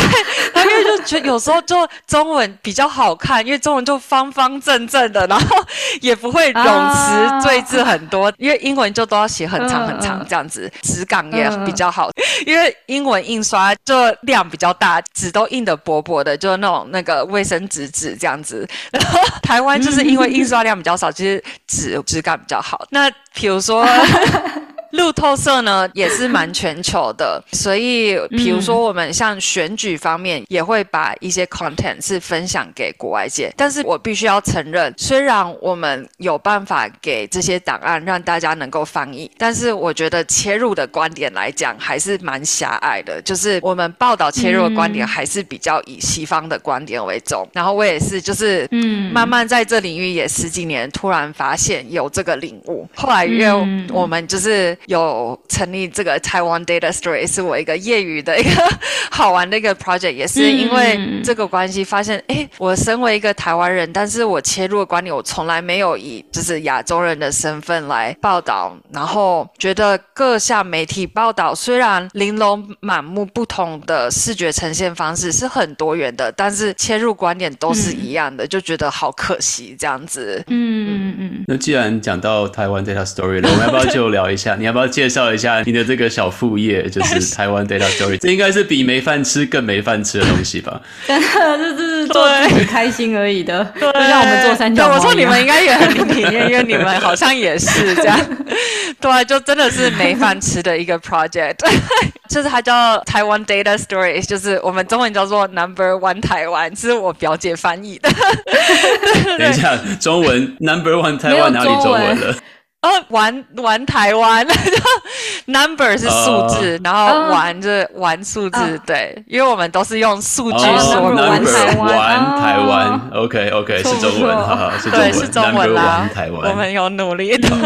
A: 然 后因为就觉得有时候就中文比较好看，因为中文就方方正正的，然后也不会冗词赘字很多。因为英文就都要写很长很长这样子，质感也比较好。因为英文印刷就量比较大，纸都印的薄薄的，就那。那种那个卫生纸纸这样子，然后台湾就是因为印刷量比较少，其实纸质感比较好。那比如说。路透社呢也是蛮全球的，所以比如说我们像选举方面也会把一些 content 是分享给国外界，但是我必须要承认，虽然我们有办法给这些档案让大家能够翻译，但是我觉得切入的观点来讲还是蛮狭隘的，就是我们报道切入的观点还是比较以西方的观点为重。然后我也是就是嗯，慢慢在这领域也十几年，突然发现有这个领悟，后来因为我们就是有成立这个 Taiwan Data Story，是我一个业余的一个好玩的一个 project，也是因为这个关系发现，哎，我身为一个台湾人，但是我切入的观点，我从来没有以就是亚洲人的身份来报道，然后觉得各项媒体报道虽然玲珑满目，不同的视觉呈现方式是很多元的，但是切入观点都是一样的，就觉得好可惜这样子。
B: 嗯嗯嗯。
C: 那既然讲到台湾 Data Story 了，我们要不要就聊一下？你要不要介绍一下你的这个小副业，就是 台湾 Data Story？这应该是比没饭吃更没饭吃的东西吧？
B: 真的，这这是做自己开心而已的，就像我们做三角。
A: 对，我说你们应该也很体验，因为你们好像也是这样。对，就真的是没饭吃的一个 project，就是它叫台湾 Data Story，就是我们中文叫做 Number One 台湾，是我表姐翻译的。
C: 等一下，中文 Number One 台湾哪里中文了？
A: 玩玩台湾，number 是数字，然后玩就是玩数字，对，因为我们都是用数据说
C: 玩
B: 台湾，
C: 玩台湾，OK OK 是中文，哈哈，是中文，
A: 是中文啦，
C: 台湾，
A: 我们有努力的。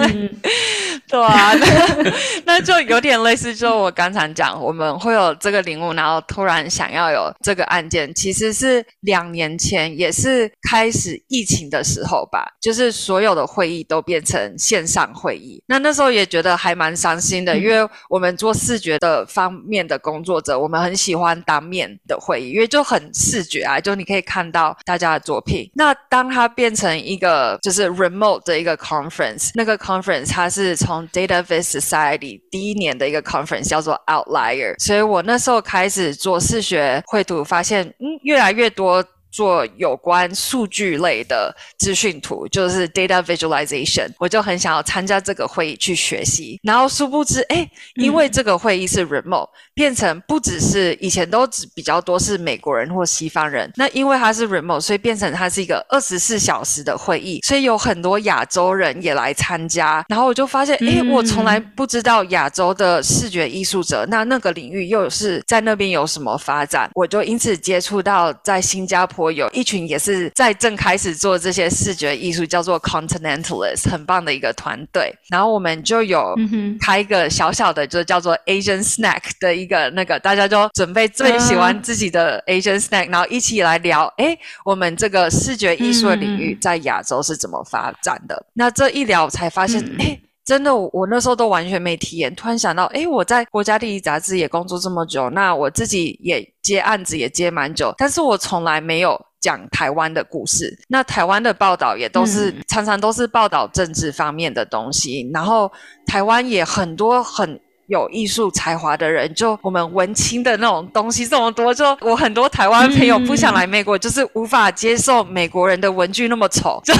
A: 对啊，那就有点类似，就我刚才讲，我们会有这个领悟，然后突然想要有这个案件，其实是两年前，也是开始疫情的时候吧，就是所有的会议都变成线上会议。那那时候也觉得还蛮伤心的，因为我们做视觉的方面的工作者，我们很喜欢当面的会议，因为就很视觉啊，就你可以看到大家的作品。那当它变成一个就是 remote 的一个 conference，那个 conference 它是从 Data Vis Society 第一年的一个 conference 叫做 Outlier，所以我那时候开始做视觉绘图，发现嗯越来越多。做有关数据类的资讯图，就是 data visualization，我就很想要参加这个会议去学习。然后殊不知，哎，因为这个会议是 remote，变成不只是以前都只比较多是美国人或西方人，那因为它是 remote，所以变成它是一个二十四小时的会议，所以有很多亚洲人也来参加。然后我就发现，哎，我从来不知道亚洲的视觉艺术者，那那个领域又是在那边有什么发展，我就因此接触到在新加坡。有一群也是在正开始做这些视觉艺术，叫做 Continentalist，很棒的一个团队。然后我们就有开一个小小的，就叫做 Asian Snack 的一个那个，大家就准备最喜欢自己的 Asian Snack，然后一起来聊，哎，我们这个视觉艺术的领域在亚洲是怎么发展的？那这一聊才发现，哎。真的，我那时候都完全没体验。突然想到，哎，我在国家地理杂志也工作这么久，那我自己也接案子也接蛮久，但是我从来没有讲台湾的故事。那台湾的报道也都是常常都是报道政治方面的东西，然后台湾也很多很。有艺术才华的人，就我们文青的那种东西这么多，就我很多台湾朋友不想来美国，就是无法接受美国人的文具那么丑，就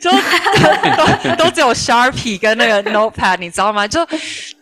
A: 就都都只有 Sharpie 跟那个 Notepad，你知道吗？就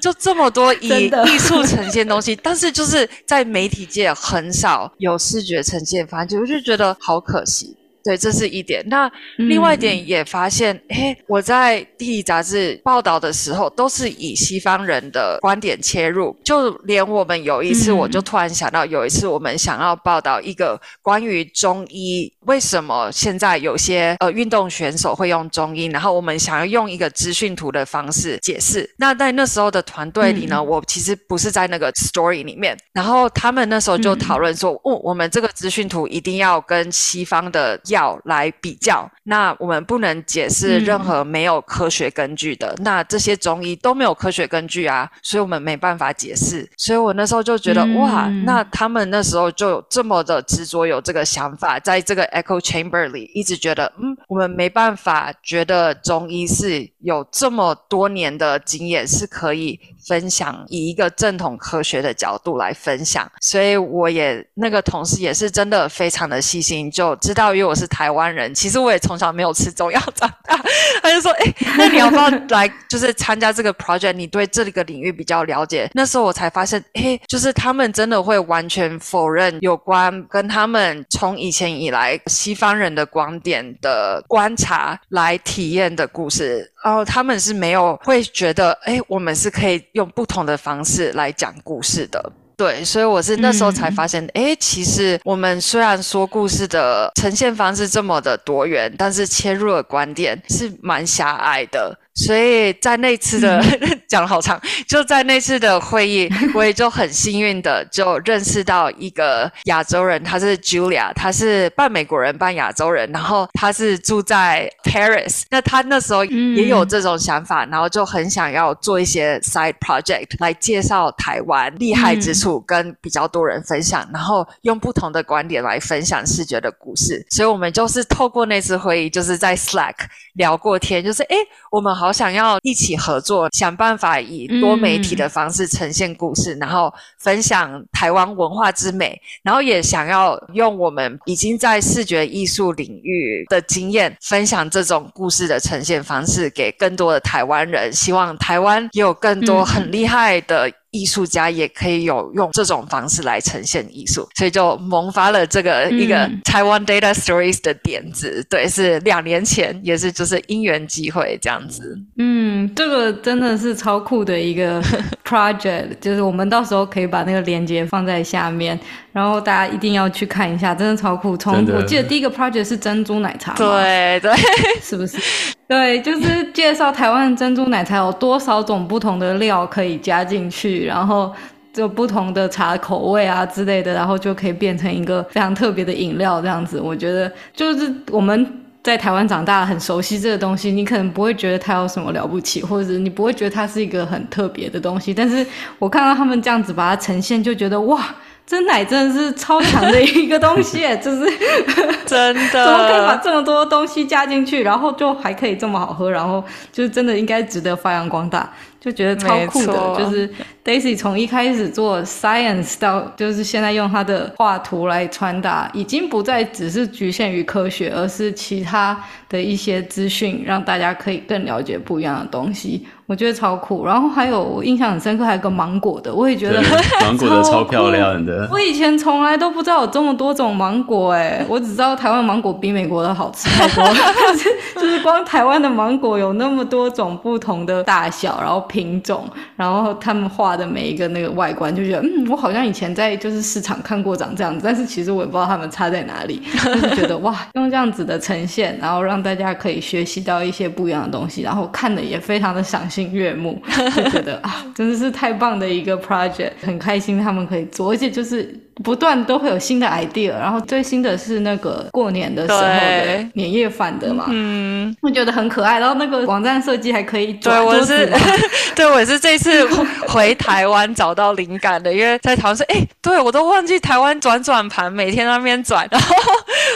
A: 就这么多以艺术呈现东西，但是就是在媒体界很少有视觉呈现，反正我就觉得好可惜。对，这是一点。那另外一点也发现，哎，我在地理杂志报道的时候，都是以西方人的观点切入。就连我们有一次，我就突然想到，有一次我们想要报道一个关于中医，为什么现在有些呃运动选手会用中医，然后我们想要用一个资讯图的方式解释。那在那时候的团队里呢，我其实不是在那个 story 里面，然后他们那时候就讨论说，哦，我们这个资讯图一定要跟西方的。药来比较，那我们不能解释任何没有科学根据的，那这些中医都没有科学根据啊，所以我们没办法解释。所以我那时候就觉得，哇，那他们那时候就有这么的执着，有这个想法，在这个 echo chamber 里一直觉得，嗯，我们没办法觉得中医是有这么多年的经验是可以。分享以一个正统科学的角度来分享，所以我也那个同事也是真的非常的细心，就知道，因为我是台湾人，其实我也从小没有吃中药长大。他就说：“哎，那你要不要 来，就是参加这个 project？你对这个领域比较了解。”那时候我才发现，哎，就是他们真的会完全否认有关跟他们从以前以来西方人的观点的观察来体验的故事。然后他们是没有会觉得，哎，我们是可以用不同的方式来讲故事的。对，所以我是那时候才发现，哎，其实我们虽然说故事的呈现方式这么的多元，但是切入的观点是蛮狭隘的。所以在那次的 讲了好长，就在那次的会议，我也就很幸运的就认识到一个亚洲人，他是 Julia，他是半美国人半亚洲人，然后他是住在 Paris。那他那时候也有这种想法，然后就很想要做一些 side project 来介绍台湾厉害之处，跟比较多人分享，然后用不同的观点来分享视觉的故事。所以我们就是透过那次会议，就是在 Slack 聊过天，就是哎，我们好。我想要一起合作，想办法以多媒体的方式呈现故事，然后分享台湾文化之美，然后也想要用我们已经在视觉艺术领域的经验，分享这种故事的呈现方式给更多的台湾人。希望台湾也有更多很厉害的。艺术家也可以有用这种方式来呈现艺术，所以就萌发了这个一个台湾 Data Stories 的点子。对，是两年前，也是就是因缘机会这样子。
B: 嗯，这个真的是超酷的一个 project，就是我们到时候可以把那个链接放在下面，然后大家一定要去看一下，真的超酷。从我记得第一个 project 是珍珠奶茶，
A: 对对，
B: 是不是？对，就是介绍台湾珍珠奶茶有多少种不同的料可以加进去，然后就不同的茶口味啊之类的，然后就可以变成一个非常特别的饮料这样子。我觉得就是我们在台湾长大，很熟悉这个东西，你可能不会觉得它有什么了不起，或者你不会觉得它是一个很特别的东西。但是我看到他们这样子把它呈现，就觉得哇！真奶真的是超强的一个东西，就是
A: 真的，
B: 怎么可以把这么多东西加进去，然后就还可以这么好喝，然后就是真的应该值得发扬光大，就觉得超酷的。就是 Daisy 从一开始做 science 到就是现在用她的画图来传达，已经不再只是局限于科学，而是其他的一些资讯，让大家可以更了解不一样的东西。我觉得超酷，然后还有我印象很深刻，还有个芒果的，我也觉得
C: 芒果的超漂亮的。
B: 我以前从来都不知道有这么多种芒果，哎，我只知道台湾芒果比美国的好吃太多，但是就是光台湾的芒果有那么多种不同的大小，然后品种，然后他们画的每一个那个外观，就觉得嗯，我好像以前在就是市场看过长这样子，但是其实我也不知道他们差在哪里，就是觉得哇，用这样子的呈现，然后让大家可以学习到一些不一样的东西，然后看的也非常的赏心。悦目，就觉得啊，真的是太棒的一个 project，很开心他们可以做，而且就是不断都会有新的 idea，然后最新的是那个过年的时候的年夜饭的嘛，嗯，我觉得很可爱，然后那个网站设计还可以转
A: 我是，对我是这次 回台湾找到灵感的，因为在台湾说，哎，对我都忘记台湾转转盘，每天那边转，然后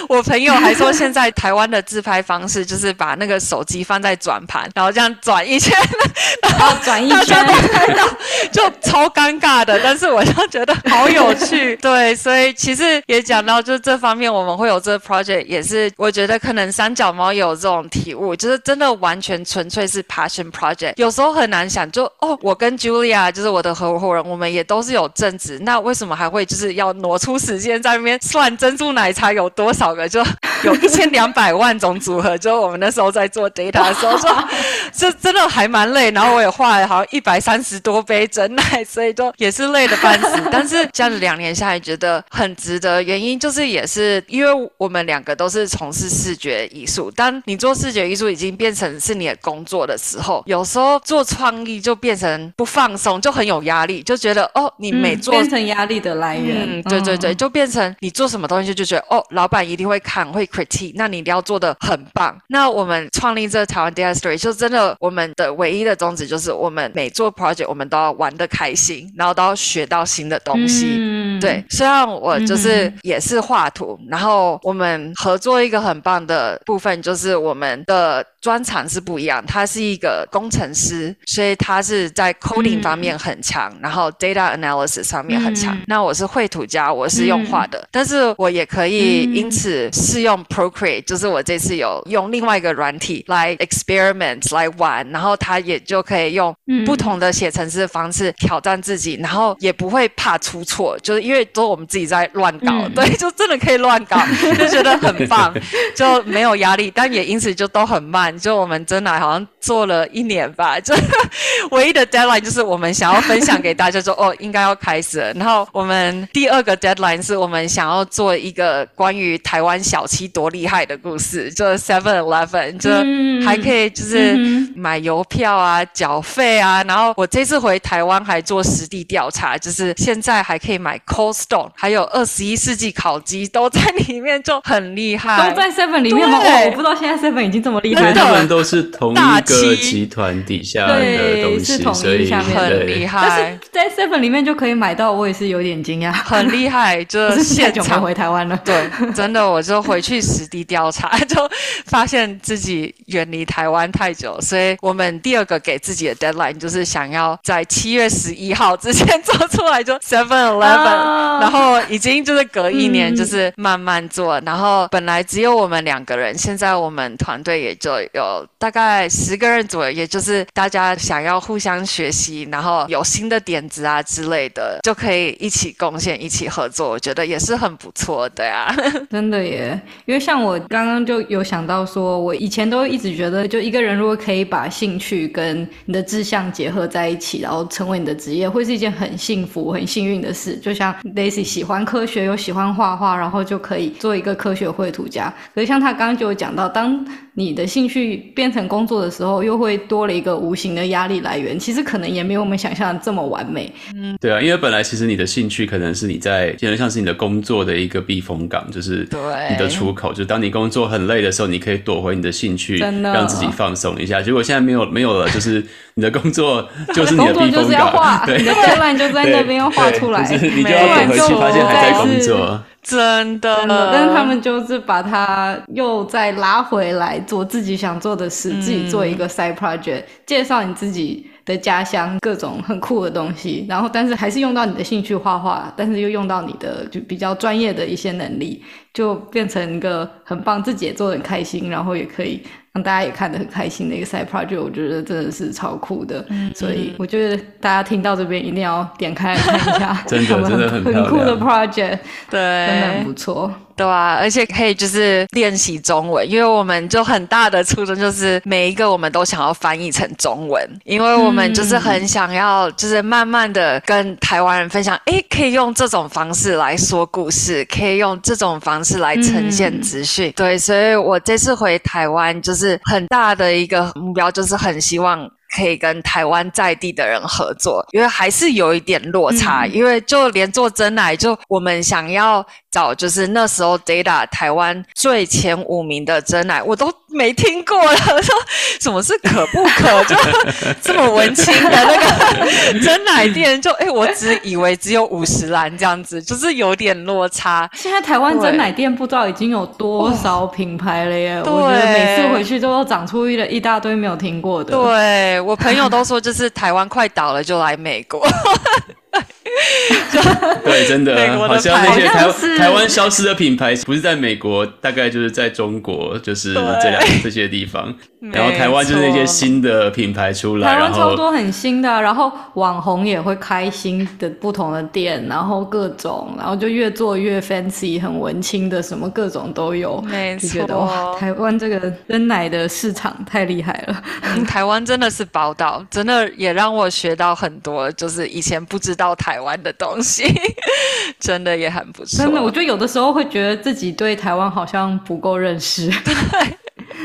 A: 我朋友还说现在台湾的自拍方式就是把那个手机放在转盘，然后这样转一圈。
B: 然后转一圈，
A: 就超尴尬的。但是我就觉得好有趣，对，对所以其实也讲到，就是这方面我们会有这个 project，也是我觉得可能三脚猫有这种体悟，就是真的完全纯粹是 passion project。有时候很难想，就哦，我跟 Julia 就是我的合伙人，我们也都是有正职，那为什么还会就是要挪出时间在那边算珍珠奶茶有多少个？就有一千两百万种组合。就我们那时候在做 data 的时候，说这真的还蛮累。然后我也画了好像一百三十多杯真奶，所以就也是累的半死。但是这样子两年下来，觉得很值得。原因就是也是因为我们两个都是从事视觉艺术。当你做视觉艺术已经变成是你的工作的时候，有时候做创意就变成不放松，就很有压力，就觉得哦，你每做
B: 变成压力的来源。
A: 嗯，对对对，就变成你做什么东西就觉得哦，老板一定会看会 critique，那你一定要做的很棒。那我们创立这台湾 Data Story 就真的我们的唯一的。宗旨就是我们每做 project，我们都要玩的开心，然后都要学到新的东西。
B: 嗯，
A: 对，虽然我就是也是画图，然后我们合作一个很棒的部分，就是我们的专长是不一样。他是一个工程师，所以他是在 coding 方面很强，然后 data analysis 上面很强。那我是绘图家，我是用画的，但是我也可以因此试用 Procreate，就是我这次有用另外一个软体来 experiment 来玩，然后他也就可以用不同的写程式的方式挑战自己，然后也不会怕出错，就是因为都是我们自己在乱搞，对，就真的可以乱搞，就觉得很棒，就没有压力，但也因此就都很慢，就我们真的好像做了一年吧，就唯一的 deadline 就是我们想要分享给大家说哦，应该要开始了，然后我们第二个 deadline 是我们想要做一个关于台湾小七多厉害的故事，就 Seven Eleven，就还可以就是买邮票啊、缴费啊，然后我这次回台湾还做实地调查，就是现在还可以买 Cold Stone，还有二十一世纪烤鸡都在里面，就很厉害，
B: 都在 Seven 里面吗？我不知道现在 Seven 已经这么厉害了，
C: 他们都是同一个集团底下的东西，
B: 所
C: 以
A: 很厉害。
B: 但是在 Seven 里面就可以买到，我也是有点惊讶，
A: 很厉害，就是现场
B: 回台湾了。
A: 对，真的，我就回去实地调查，就发现自己远离台湾太久，所以我们第二个给自己的 deadline 就是想要在七月十一号之前做出来，就 Seven Eleven，然后已经就是隔一年，就是慢慢做，然后本来只有我们两个人，现在我们团队也就有大概十个人左右，也就是大家想要互相学习，然后有新的点子啊之类的，就可以一起贡献、一起合作，我觉得也是很不错的呀。
B: 真的耶，因为像我刚刚就有想到说，我以前都一直觉得，就一个人如果可以把兴趣跟你的志向结合在一起，然后成为你的职业，会是一件很幸福、很幸运的事。就像 Daisy 喜欢科学又喜欢画画，然后就可以做一个科学绘图家。所以像他刚刚就有讲到，当你的兴趣变成工作的时候，又会多了一个无形的压力来源。其实可能也没有我们想象的这么完美。
C: 嗯，对啊，因为本来其实你的兴趣可能是你在，就像是你的工作的一个避风港，就是你的出口。就当你工作很累的时候，你可以躲回你的兴趣，让自己放松一下。结果现在没有没有了，就是你的工作就是你的 避风港，
B: 对，你的 deadline 就在那边要画出来，
C: 你就要躲回去，发现还在工作。
A: 真的，
B: 但是他们就是把它又再拉回来做自己想做的事，自己做一个 side project，介绍你自己的家乡各种很酷的东西，然后但是还是用到你的兴趣画画，但是又用到你的就比较专业的一些能力，就变成一个很棒，自己也做的很开心，然后也可以。让大家也看得很开心的一个 side project，我觉得真的是超酷的，所以我觉得大家听到这边一定要点开来看一下，
C: 真的真的很
B: 很酷的 project，
A: 对，
B: 真的很不错。
A: 对啊，而且可以就是练习中文，因为我们就很大的初衷就是每一个我们都想要翻译成中文，因为我们就是很想要就是慢慢的跟台湾人分享，哎，可以用这种方式来说故事，可以用这种方式来呈现资讯。对，所以我这次回台湾就是很大的一个目标，就是很希望。可以跟台湾在地的人合作，因为还是有一点落差。因为就连做真奶，就我们想要找，就是那时候 data 台湾最前五名的真奶，我都没听过了。说什么是可不可？就这么文青的那个真奶店，就哎，我只以为只有五十兰这样子，就是有点落差。
B: 现在台湾真奶店不知道已经有多少品牌了耶！我觉得每次回去都要长出一一大堆没有听过的。
A: 对。我朋友都说，就是台湾快倒了，就来美国。
C: 对，真的，好像那些台台湾消失的品牌，不是在美国，大概就是在中国，就是这两这些地方。然后台湾就是那些新的品牌出来，
B: 台湾超多很新的，然后网红也会开新的不同的店，然后各种，然后就越做越 fancy，很文青的，什么各种都有。
A: 没错，
B: 台湾这个真奶的市场太厉害了。
A: 台湾真的是宝岛，真的也让我学到很多，就是以前不知道台湾的东西，真的也很不错。
B: 真的，我觉得有的时候会觉得自己对台湾好像不够认识。
A: 对。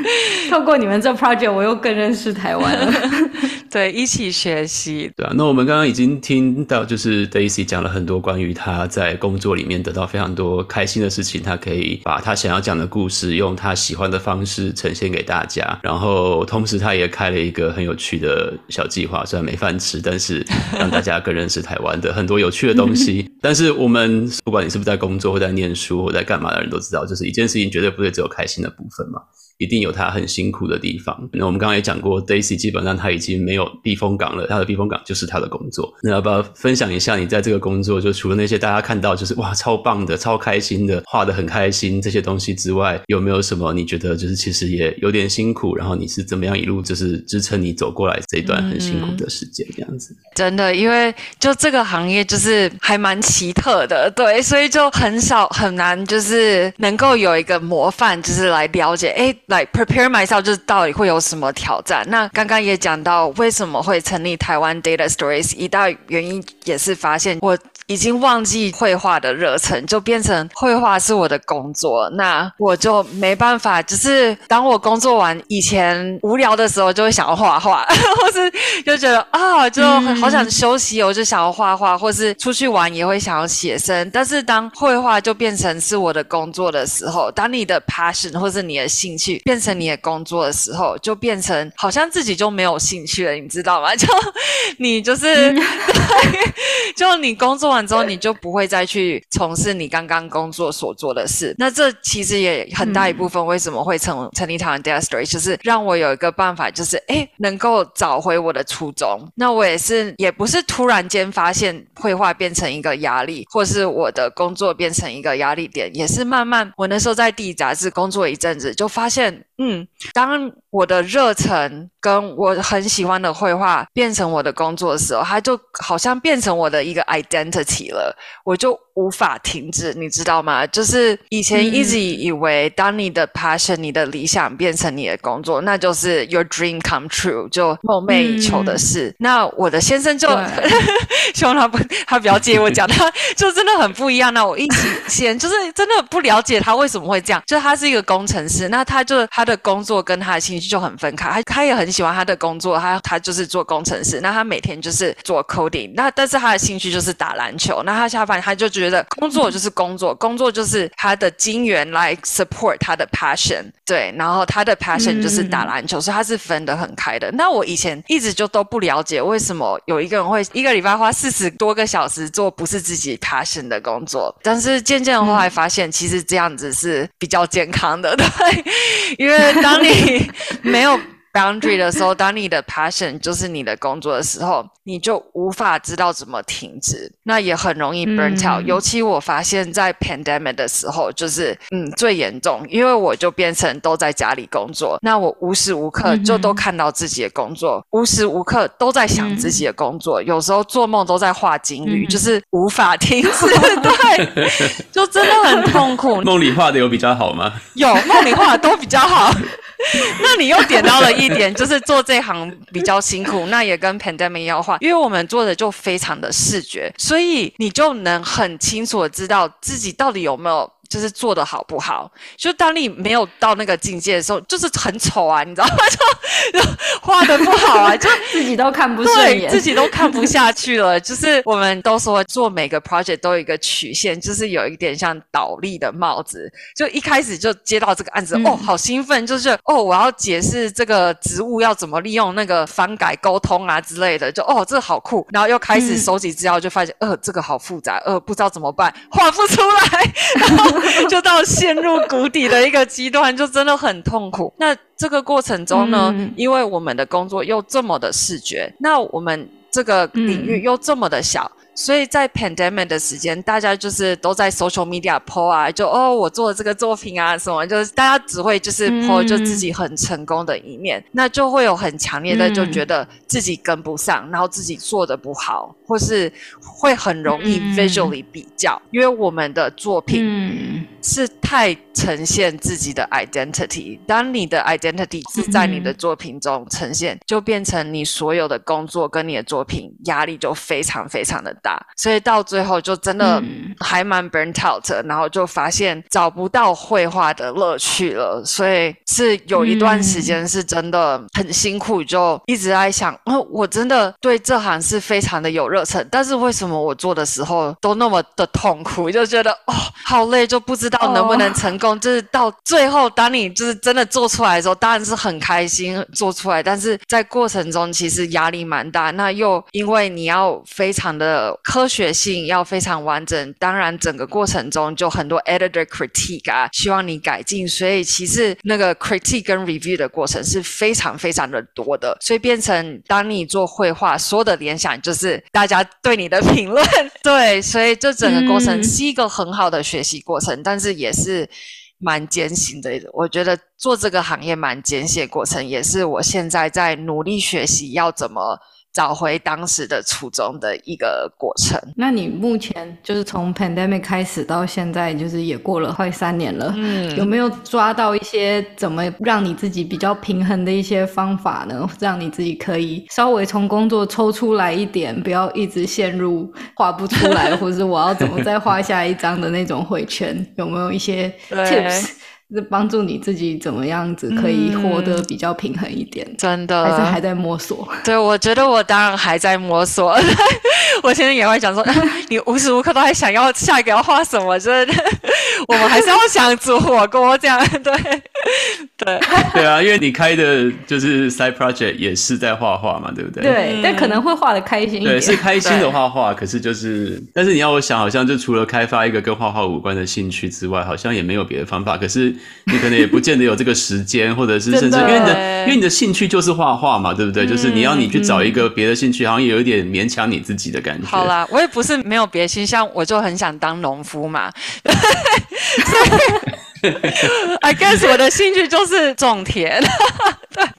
B: 透过你们这 project，我又更认识台湾了。
A: 对，一起学习。
C: 对啊，那我们刚刚已经听到，就是 Daisy 讲了很多关于他在工作里面得到非常多开心的事情，他可以把他想要讲的故事用他喜欢的方式呈现给大家。然后同时他也开了一个很有趣的小计划，虽然没饭吃，但是让大家更认识台湾的很多有趣的东西。但是我们不管你是不是在工作或在念书或在干嘛的人都知道，就是一件事情绝对不会只有开心的部分嘛。一定有他很辛苦的地方。那我们刚刚也讲过，Daisy 基本上他已经没有避风港了，他的避风港就是他的工作。那要不要分享一下你在这个工作，就除了那些大家看到就是哇超棒的、超开心的、画的很开心这些东西之外，有没有什么你觉得就是其实也有点辛苦，然后你是怎么样一路就是支撑你走过来这一段很辛苦的时间这样子？
A: 真的，因为就这个行业就是还蛮奇特的，对，所以就很少很难就是能够有一个模范，就是来了解哎。来 prepare myself，就是到底会有什么挑战？那刚刚也讲到为什么会成立台湾 Data Stories，一大原因也是发现我。已经忘记绘画的热忱，就变成绘画是我的工作。那我就没办法，就是当我工作完以前无聊的时候，就会想要画画，或是就觉得啊，就好想休息，我就想要画画，或是出去玩也会想要写生。但是当绘画就变成是我的工作的时候，当你的 passion 或是你的兴趣变成你的工作的时候，就变成好像自己就没有兴趣了，你知道吗？就你就是，就你工作。之后你就不会再去从事你刚刚工作所做的事。那这其实也很大一部分为什么会成成立台湾 Data Story，就是让我有一个办法，就是哎能够找回我的初衷。那我也是也不是突然间发现绘画变成一个压力，或是我的工作变成一个压力点，也是慢慢我那时候在地杂志工作一阵子，就发现嗯，当我的热忱跟我很喜欢的绘画变成我的工作的时候，它就好像变成我的一个 identity 了，我就。无法停止，你知道吗？就是以前一直以为，当你的 passion、你的理想变成你的工作，那就是 your dream come true，就梦寐以求的事。那我的先生就 希望他不，他不要介意我讲，他就真的很不一样。那我一起先就是真的不了解他为什么会这样，就他是一个工程师，那他就他的工作跟他的兴趣就很分开。他他也很喜欢他的工作，他他就是做工程师，那他每天就是做 coding，那但是他的兴趣就是打篮球。那他下班他就觉得。工作就是工作，工作就是他的金源来 support 他的 passion，对，然后他的 passion 就是打篮球，所以他是分得很开的。那我以前一直就都不了解，为什么有一个人会一个礼拜花四十多个小时做不是自己 passion 的工作？但是渐渐后来发现，其实这样子是比较健康的，对，因为当你没有。boundary 的时候，当你的 passion 就是你的工作的时候，你就无法知道怎么停止，那也很容易 burn out。尤其我发现，在 pandemic 的时候，就是嗯最严重，因为我就变成都在家里工作，那我无时无刻就都看到自己的工作，无时无刻都在想自己的工作，有时候做梦都在画金鱼，就是无法停止，对，就真的很痛苦。
C: 梦里画的有比较好吗？
A: 有，梦里画的都比较好。那你又点到了一点，就是做这行比较辛苦，那也跟 pandemic 要换，因为我们做的就非常的视觉，所以你就能很清楚的知道自己到底有没有。就是做的好不好？就当你没有到那个境界的时候，就是很丑啊，你知道吗？就画的不好啊，就
B: 自己都看不顺眼，
A: 自己都看不 下去了。就是我们都说做每个 project 都有一个曲线，就是有一点像倒立的帽子。就一开始就接到这个案子，哦，好兴奋，就是哦，我要解释这个植物要怎么利用那个翻改沟通啊之类的，就哦，这个好酷。然后又开始收集资料，就发现呃，这个好复杂，呃，不知道怎么办，画不出来。就到陷入谷底的一个阶段，就真的很痛苦。那这个过程中呢，因为我们的工作又这么的视觉，那我们这个领域又这么的小。所以在 pandemic 的时间，大家就是都在 social media po 啊，就哦，我做的这个作品啊，什么，就是大家只会就是 po 就自己很成功的一面，那就会有很强烈的就觉得自己跟不上，然后自己做的不好，或是会很容易 visually 比较，因为我们的作品。是太呈现自己的 identity。当你的 identity 是在你的作品中呈现，就变成你所有的工作跟你的作品压力就非常非常的大，所以到最后就真的还蛮 burnt out，然后就发现找不到绘画的乐趣了，所以是有一段时间是真的很辛苦，就一直在想，哦我真的对这行是非常的有热忱，但是为什么我做的时候都那么的痛苦，就觉得哦好累，就不知道能不能成功。就是到最后，当你就是真的做出来的时候，当然是很开心做出来，但是在过程中其实压力蛮大。那又因为你要非常的科学性，要非常完整，当然整个过程中就很多 editor critique 啊，希望你改进，所以其实那个 critique 跟 review 的过程是非常非常的多的，所以变成当你做绘画，所有的联想就是大家对你的评论，对，所以这整个过程是一个很好的学习过程，但但是也是蛮艰辛的。我觉得做这个行业蛮艰辛的过程，也是我现在在努力学习要怎么。找回当时的初衷的一个过程。
B: 那你目前就是从 pandemic 开始到现在，就是也过了快三年了，嗯，有没有抓到一些怎么让你自己比较平衡的一些方法呢？让你自己可以稍微从工作抽出来一点，不要一直陷入画不出来，或者是我要怎么再画下一张的那种回圈？有没有一些 tips？是帮助你自己怎么样子可以活得比较平衡一点，
A: 真的
B: 还是还在摸索。
A: 对，我觉得我当然还在摸索。我现在也会讲说，你无时无刻都还想要下一个要画什么，就是 我们还是要想煮火锅这样。对，对，
C: 对啊，因为你开的就是 side project 也是在画画嘛，对不对？
B: 对，但可能会画的开心一点。
C: 对，是开心的画画，可是就是，但是你要我想，好像就除了开发一个跟画画无关的兴趣之外，好像也没有别的方法。可是。你可能也不见得有这个时间，或者是 甚至因为你的因为你的兴趣就是画画嘛，对不对？就是你要你去找一个别的兴趣，好像也有一点勉强你自己的感觉。
A: 好啦，我也不是没有别的兴趣，像我就很想当农夫嘛。I guess 我的兴趣就是种田，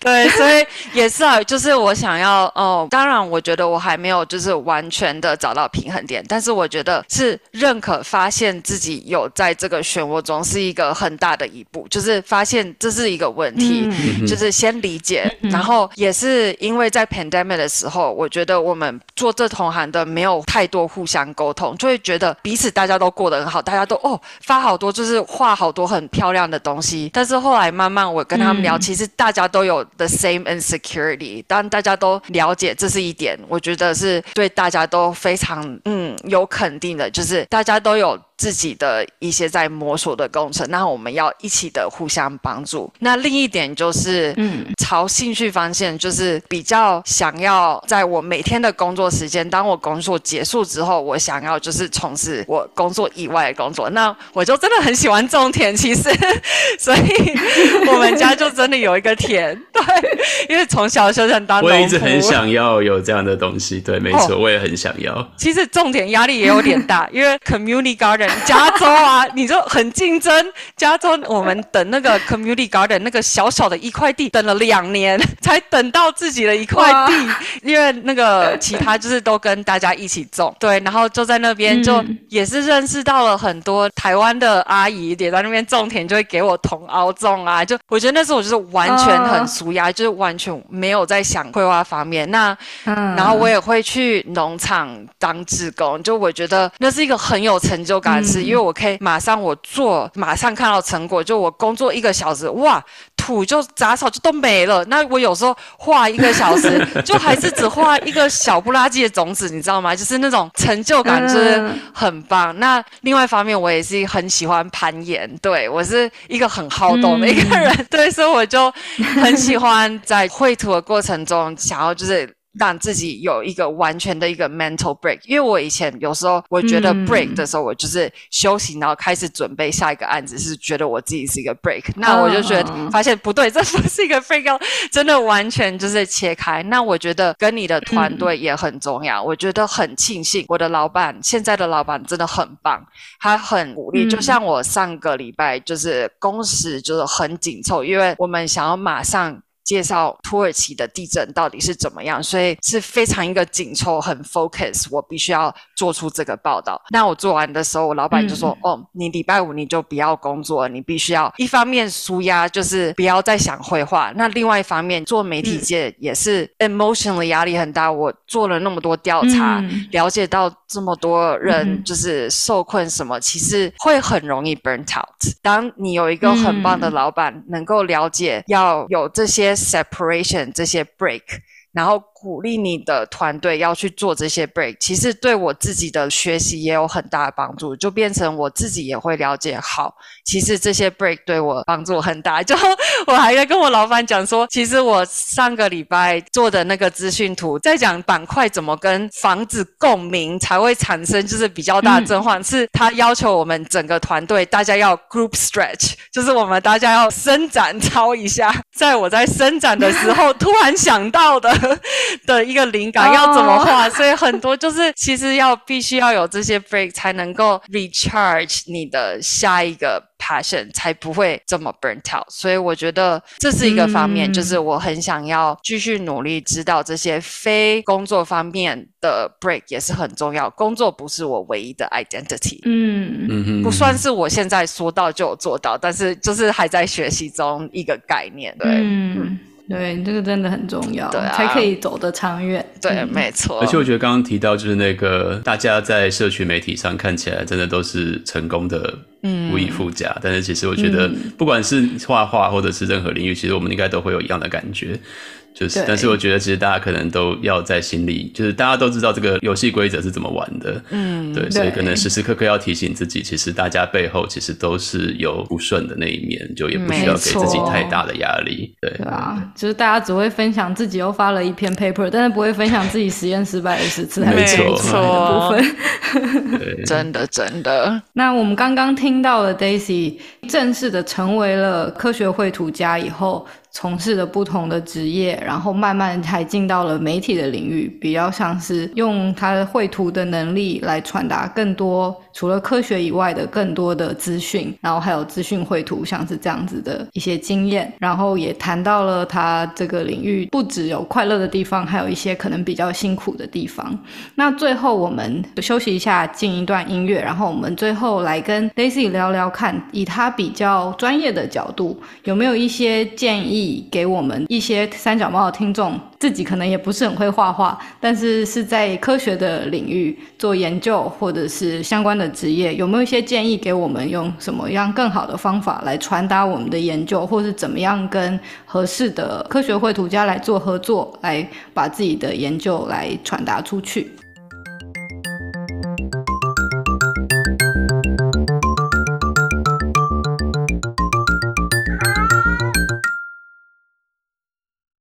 A: 对 对，所以也是啊，就是我想要哦。当然，我觉得我还没有就是完全的找到平衡点，但是我觉得是认可发现自己有在这个漩涡中是一个很大的一步，就是发现这是一个问题，就是先理解，然后也是因为在 pandemic 的时候，我觉得我们做这同行的没有太多互相沟通，就会觉得彼此大家都过得很好，大家都哦发好多就是画好多。很漂亮的东西，但是后来慢慢我跟他们聊，其实大家都有 the same insecurity，当大家都了解这是一点，我觉得是对大家都非常嗯有肯定的，就是大家都有。自己的一些在摸索的工程，那我们要一起的互相帮助。那另一点就是，嗯，朝兴趣方向，就是比较想要在我每天的工作时间，当我工作结束之后，我想要就是从事我工作以外的工作。那我就真的很喜欢种田，其实，所以我们家就真的有一个田，对，因为从小就想当。
C: 我一直很想要有这样的东西，对，没错，我也很想要。
A: 其实种田压力也有点大，因为 community garden。加州啊，你就很竞争。加州，我们等那个 community garden 那个小小的一块地，等了两年才等到自己的一块地，因为那个其他就是都跟大家一起种，对，然后就在那边就也是认识到了很多台湾的阿姨，也在那边种田，就会给我同熬种啊，就我觉得那时候我就是完全很熟压，就是完全没有在想绘画方面。那然后我也会去农场当志工，就我觉得那是一个很有成就感。的事因为我可以马上我做，马上看到成果。就我工作一个小时，哇，土就杂草就都没了。那我有时候画一个小时，就还是只画一个小不拉几的种子，你知道吗？就是那种成就感，就是很棒。那另外一方面，我也是很喜欢攀岩，对我是一个很好动的一个人，对，所以我就很喜欢在绘图的过程中，想要就是。让自己有一个完全的一个 mental break，因为我以前有时候我觉得 break 的时候，我就是休息，然后开始准备下一个案子，是觉得我自己是一个 break。那我就觉得发现不对，这不是一个 break，要真的完全就是切开。那我觉得跟你的团队也很重要。我觉得很庆幸，我的老板现在的老板真的很棒，他很鼓励。就像我上个礼拜就是工时就是很紧凑，因为我们想要马上。介绍土耳其的地震到底是怎么样，所以是非常一个紧凑、很 focus，我必须要做出这个报道。那我做完的时候，我老板就说：“哦，你礼拜五你就不要工作，你必须要一方面舒压，就是不要再想绘画。那另外一方面，做媒体界也是 emotionally 压力很大。我做了那么多调查，了解到这么多人就是受困什么，其实会很容易 burn out。当你有一个很棒的老板，能够了解要有这些 separation，这些 break。”然后鼓励你的团队要去做这些 break，其实对我自己的学习也有很大的帮助，就变成我自己也会了解好，其实这些 break 对我帮助很大。就 我还在跟我老板讲说，其实我上个礼拜做的那个资讯图，在讲板块怎么跟房子共鸣才会产生就是比较大的震撼，是他要求我们整个团队大家要 group stretch，就是我们大家要伸展操一下。在我在伸展的时候，突然想到的。的一个灵感要怎么画，所以很多就是其实要必须要有这些 break 才能够 recharge 你的下一个 passion，才不会这么 burn out。所以我觉得这是一个方面，就是我很想要继续努力，知道这些非工作方面的 break 也是很重要。工作不是我唯一的 identity，
B: 嗯
C: 嗯
A: 不算是我现在说到就有做到，但是就是还在学习中一个概念，对。
B: 嗯对，这个真的很重要，
A: 对，
B: 才可以走得长远。
A: 对，没错。
C: 而且我觉得刚刚提到，就是那个大家在社群媒体上看起来真的都是成功的，嗯，无以复加。但是其实我觉得，不管是画画或者是任何领域，其实我们应该都会有一样的感觉。就是，但是我觉得其实大家可能都要在心里，就是大家都知道这个游戏规则是怎么玩的，
A: 嗯，
C: 对，所以可能时时刻刻要提醒自己，其实大家背后其实都是有不顺的那一面，就也不需要给自己太大的压力，对，
B: 对啊，就是大家只会分享自己又发了一篇 paper，但是不会分享自己实验失败的十次，
C: 没错，
B: 部分，
A: 真的真的。
B: 那我们刚刚听到了 Daisy 正式的成为了科学绘图家以后。从事的不同的职业，然后慢慢才进到了媒体的领域，比较像是用他的绘图的能力来传达更多除了科学以外的更多的资讯，然后还有资讯绘图，像是这样子的一些经验，然后也谈到了他这个领域不只有快乐的地方，还有一些可能比较辛苦的地方。那最后我们休息一下，进一段音乐，然后我们最后来跟 Daisy 聊聊看，以他比较专业的角度，有没有一些建议。给我们一些三角猫的听众，自己可能也不是很会画画，但是是在科学的领域做研究或者是相关的职业，有没有一些建议给我们，用什么样更好的方法来传达我们的研究，或是怎么样跟合适的科学绘图家来做合作，来把自己的研究来传达出去？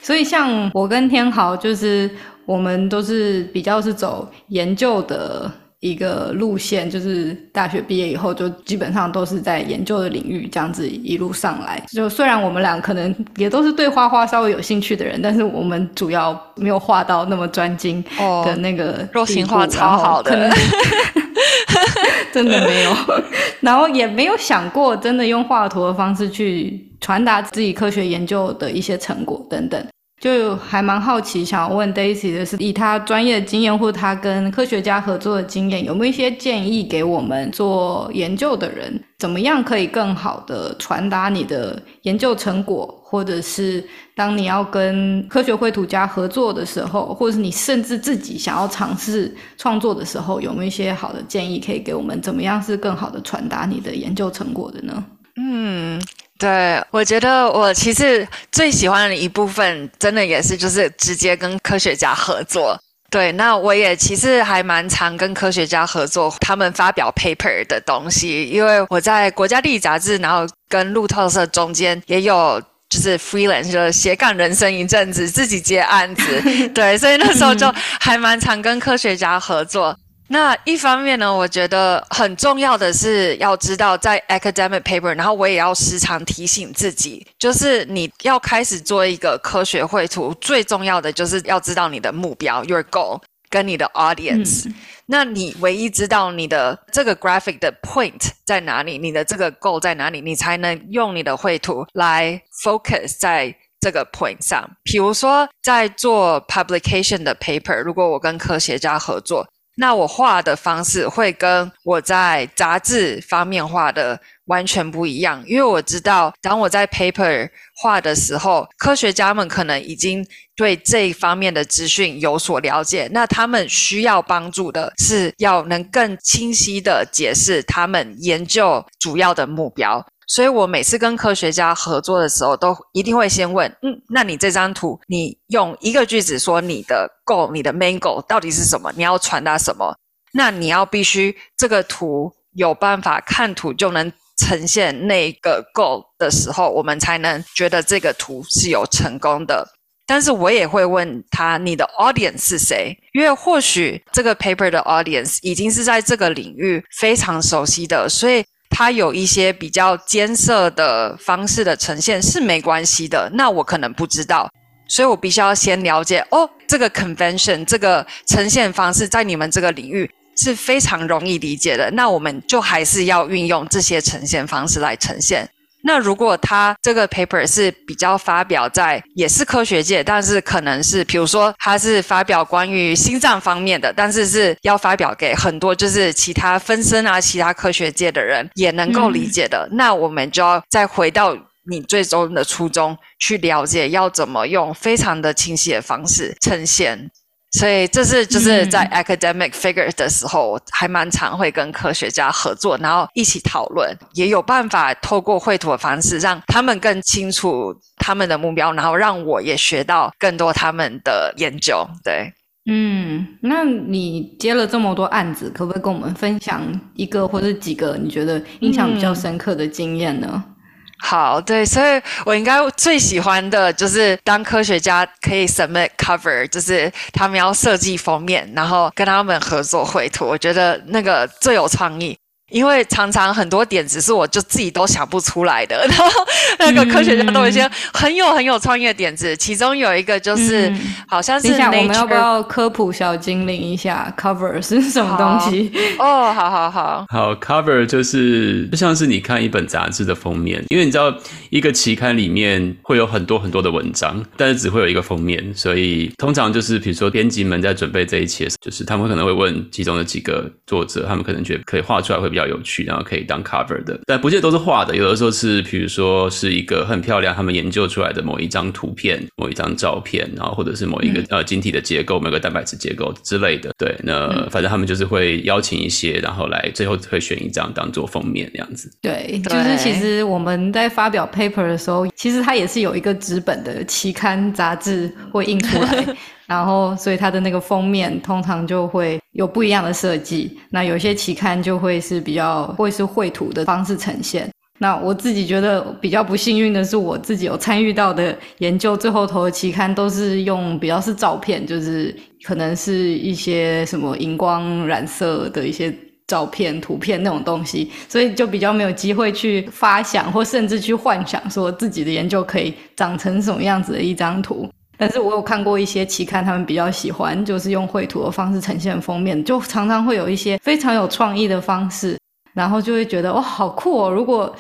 B: 所以，像我跟天豪，就是我们都是比较是走研究的一个路线，就是大学毕业以后，就基本上都是在研究的领域这样子一路上来。就虽然我们俩可能也都是对画画稍微有兴趣的人，但是我们主要没有画到那么专精的那个
A: 肉形画超好的，
B: 真的没有，然后也没有想过真的用画图的方式去传达自己科学研究的一些成果等等。就还蛮好奇，想要问 Daisy 的是，以他专业的经验或他跟科学家合作的经验，有没有一些建议给我们做研究的人，怎么样可以更好的传达你的研究成果，或者是当你要跟科学绘图家合作的时候，或者是你甚至自己想要尝试创作的时候，有没有一些好的建议可以给我们？怎么样是更好的传达你的研究成果的呢？
A: 嗯。对，我觉得我其实最喜欢的一部分，真的也是就是直接跟科学家合作。对，那我也其实还蛮常跟科学家合作，他们发表 paper 的东西，因为我在国家地理杂志，然后跟路透社中间也有就是 freelance 就斜杠人生一阵子，自己接案子。对，所以那时候就还蛮常跟科学家合作。那一方面呢，我觉得很重要的是要知道，在 academic paper，然后我也要时常提醒自己，就是你要开始做一个科学绘图，最重要的就是要知道你的目标 your goal 跟你的 audience。那你唯一知道你的这个 graphic 的 point 在哪里，你的这个 goal 在哪里，你才能用你的绘图来 focus 在这个 point 上。比如说，在做 publication 的 paper，如果我跟科学家合作。那我画的方式会跟我在杂志方面画的完全不一样，因为我知道，当我在 paper 画的时候，科学家们可能已经对这一方面的资讯有所了解，那他们需要帮助的是要能更清晰的解释他们研究主要的目标。所以我每次跟科学家合作的时候，都一定会先问，嗯，那你这张图，你用一个句子说你的 goal，你的 main goal 到底是什么？你要传达什么？那你要必须这个图有办法看图就能呈现那个 goal 的时候，我们才能觉得这个图是有成功的。但是我也会问他，你的 audience 是谁？因为或许这个 paper 的 audience 已经是在这个领域非常熟悉的，所以。它有一些比较艰涩的方式的呈现是没关系的，那我可能不知道，所以我必须要先了解哦，这个 convention 这个呈现方式在你们这个领域是非常容易理解的，那我们就还是要运用这些呈现方式来呈现。那如果他这个 paper 是比较发表在也是科学界，但是可能是比如说他是发表关于心脏方面的，但是是要发表给很多就是其他分身啊、其他科学界的人也能够理解的，那我们就要再回到你最终的初衷去了解，要怎么用非常的清晰的方式呈现。所以这是就是在 academic figure 的时候，还蛮常会跟科学家合作，然后一起讨论，也有办法透过绘图的方式，让他们更清楚他们的目标，然后让我也学到更多他们的研究。对，
B: 嗯，那你接了这么多案子，可不可以跟我们分享一个或者几个你觉得印象比较深刻的经验呢？
A: 好，对，所以我应该最喜欢的就是当科学家可以 submit cover，就是他们要设计封面，然后跟他们合作绘图，我觉得那个最有创意。因为常常很多点子是我就自己都想不出来的，然后那个科学家都有一些很有很有创意的点子，其中有一个就是好像是。
B: 我们要不要科普小精灵一下？Cover 是什么东西？
A: 哦，好好好。
C: 好，Cover 就是就像是你看一本杂志的封面，因为你知道一个期刊里面会有很多很多的文章，但是只会有一个封面，所以通常就是比如说编辑们在准备这一期，就是他们可能会问其中的几个作者，他们可能觉得可以画出来会比。比较有趣，然后可以当 cover 的，但不见得都是画的。有的时候是，比如说是一个很漂亮，他们研究出来的某一张图片、某一张照片，然后或者是某一个呃晶体的结构、某个蛋白质结构之类的。对，那反正他们就是会邀请一些，然后来最后会选一张当做封面这样子。
B: 对，就是其实我们在发表 paper 的时候，其实它也是有一个纸本的期刊杂志会印出来。然后，所以它的那个封面通常就会有不一样的设计。那有些期刊就会是比较会是绘图的方式呈现。那我自己觉得比较不幸运的是，我自己有参与到的研究，最后投的期刊都是用比较是照片，就是可能是一些什么荧光染色的一些照片、图片那种东西，所以就比较没有机会去发想或甚至去幻想说自己的研究可以长成什么样子的一张图。但是我有看过一些期刊，他们比较喜欢就是用绘图的方式呈现封面，就常常会有一些非常有创意的方式，然后就会觉得哇，好酷哦！如果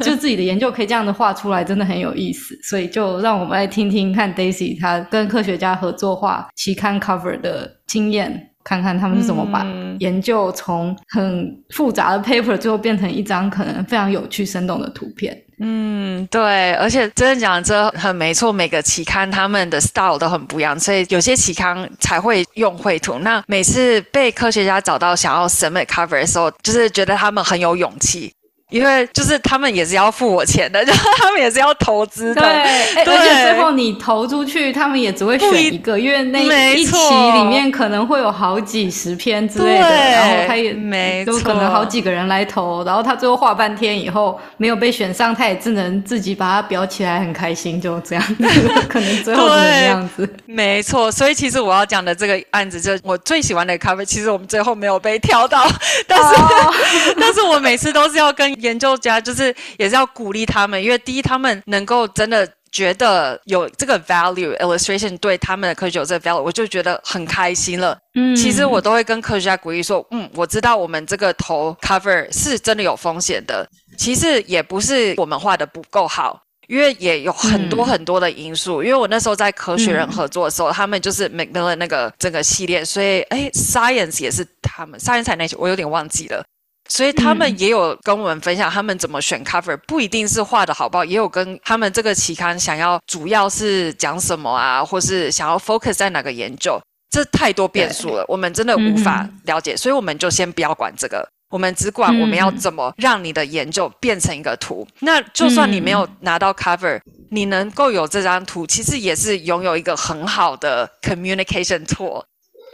B: 就自己的研究可以这样的画出来，真的很有意思。所以就让我们来听听看 Daisy 他跟科学家合作画期刊 cover 的经验，看看他们是怎么把研究从很复杂的 paper 最后变成一张可能非常有趣、生动的图片。
A: 嗯，对，而且真的讲这很没错，每个期刊他们的 style 都很不一样，所以有些期刊才会用绘图。那每次被科学家找到想要审美 cover 的时候，就是觉得他们很有勇气。因为就是他们也是要付我钱的，就 他们也是要投资的。
B: 对，而且最后你投出去，他们也只会选一个，因为那一期里面可能会有好几十篇之类的，然后他也没都可能好几个人来投，然后他最后画半天以后没有被选上，他也只能自己把它裱起来，很开心，就这样子，可能最后是这样子。
A: 没错，所以其实我要讲的这个案子，就我最喜欢的咖啡，其实我们最后没有被挑到，但是但是我每次都是要跟。研究家就是也是要鼓励他们，因为第一，他们能够真的觉得有这个 value illustration 对他们的科学有这个 value，我就觉得很开心了。嗯，其实我都会跟科学家鼓励说，嗯，我知道我们这个头 cover 是真的有风险的，其实也不是我们画的不够好。因为也有很多很多的因素。因为我那时候在科学人合作的时候，他们就是 Macmillan 那个整个系列，所以哎，Science 也是他们，Science 那些我有点忘记了。所以他们也有跟我们分享他们怎么选 cover，不一定是画的好不好，也有跟他们这个期刊想要主要是讲什么啊，或是想要 focus 在哪个研究，这太多变数了，我们真的无法了解，所以我们就先不要管这个，我们只管我们要怎么让你的研究变成一个图。那就算你没有拿到 cover，你能够有这张图，其实也是拥有一个很好的 communication tool。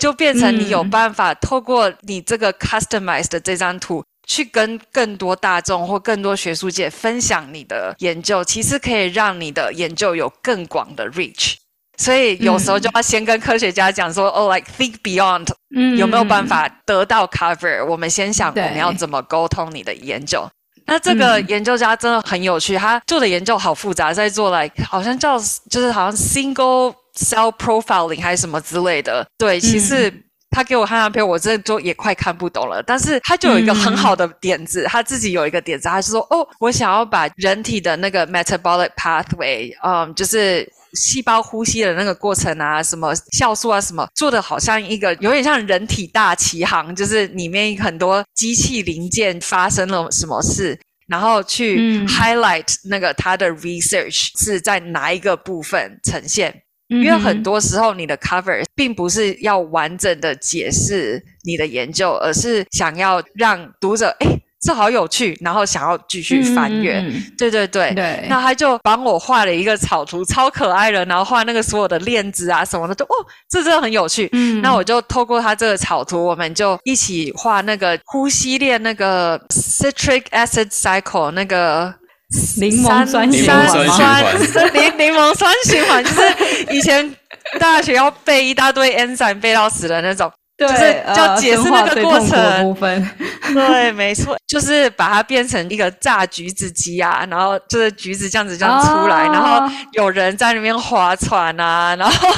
A: 就变成你有办法透过你这个 customized 的这张图，去跟更多大众或更多学术界分享你的研究，其实可以让你的研究有更广的 reach。所以有时候就要先跟科学家讲说，哦，like think beyond，嗯有没有办法得到 cover？我们先想我们要怎么沟通你的研究。那这个研究家真的很有趣，他做的研究好复杂，在做来好像叫就是好像 single。cell profiling 还是什么之类的，对，其实他给我看那片，我真的都也快看不懂了。但是他就有一个很好的点子，他自己有一个点子，他是说，哦，我想要把人体的那个 metabolic pathway，嗯，就是细胞呼吸的那个过程啊，什么酵素啊，什么做的好像一个有点像人体大奇航，就是里面很多机器零件发生了什么事，然后去 highlight 那个他的 research 是在哪一个部分呈现。因为很多时候，你的 cover 并不是要完整的解释你的研究，而是想要让读者哎，这好有趣，然后想要继续翻阅。对对对，
B: 对。
A: 那他就帮我画了一个草图，超可爱的，然后画那个所有的链子啊什么的，就哦，这真的很有趣。嗯。那我就透过他这个草图，我们就一起画那个呼吸链，那个 citric acid cycle 那个。
B: 柠檬酸循
A: 环，柠柠檬酸循环就是以前大学要背一大堆 enzyme 背到死的那种，就是要解释那个过程
B: 部分。
A: 对，没错，就是把它变成一个榨橘子机啊，然后就是橘子这样子这样出来，然后有人在那边划船啊，然后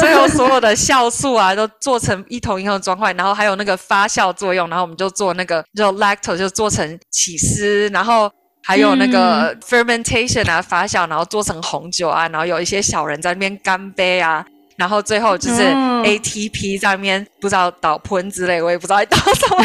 A: 最后所有的酵素啊都做成一桶一桶装块，然后还有那个发酵作用，然后我们就做那个就 lactose 就做成起司，然后。还有那个 fermentation 啊，发酵，然后做成红酒啊，然后有一些小人在那边干杯啊。然后最后就是 ATP 上面不知道导喷之类，我也不知道在导什么，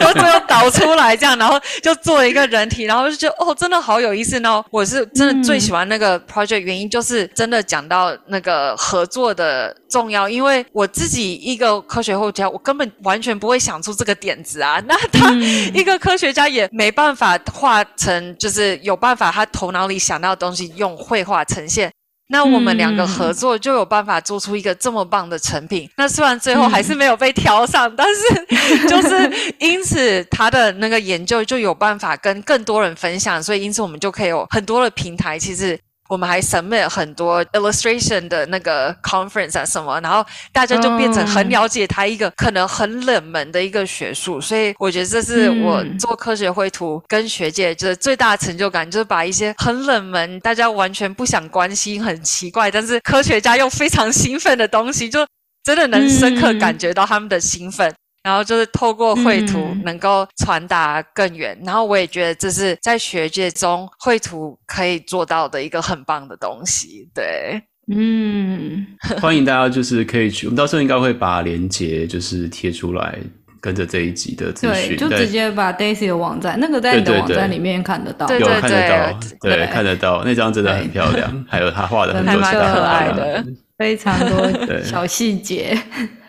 A: 然后最后导出来这样，然后就做了一个人体，然后就觉得哦，真的好有意思呢。我是真的最喜欢那个 project，原因就是真的讲到那个合作的重要，因为我自己一个科学后家，我根本完全不会想出这个点子啊。那他一个科学家也没办法画成，就是有办法他头脑里想到的东西用绘画呈现。那我们两个合作就有办法做出一个这么棒的成品。那虽然最后还是没有被挑上，但是就是因此他的那个研究就有办法跟更多人分享，所以因此我们就可以有很多的平台。其实。我们还 submit 很多 illustration 的那个 conference 啊什么，然后大家就变成很了解他一个可能很冷门的一个学术，所以我觉得这是我做科学绘图跟学界就是最大的成就感，就是把一些很冷门、大家完全不想关心、很奇怪，但是科学家又非常兴奋的东西，就真的能深刻感觉到他们的兴奋。然后就是透过绘图能够传达更远，然后我也觉得这是在学界中绘图可以做到的一个很棒的东西。对，
B: 嗯，
C: 欢迎大家就是可以去，我们到时候应该会把链接就是贴出来，跟着这一集的资讯，
B: 就直接把 Daisy 的网站，那个在你的网站里面看得到，
C: 有看得到，对，看得到那张真的很漂亮，还有他画的很多
B: 可爱的，非常多小细节。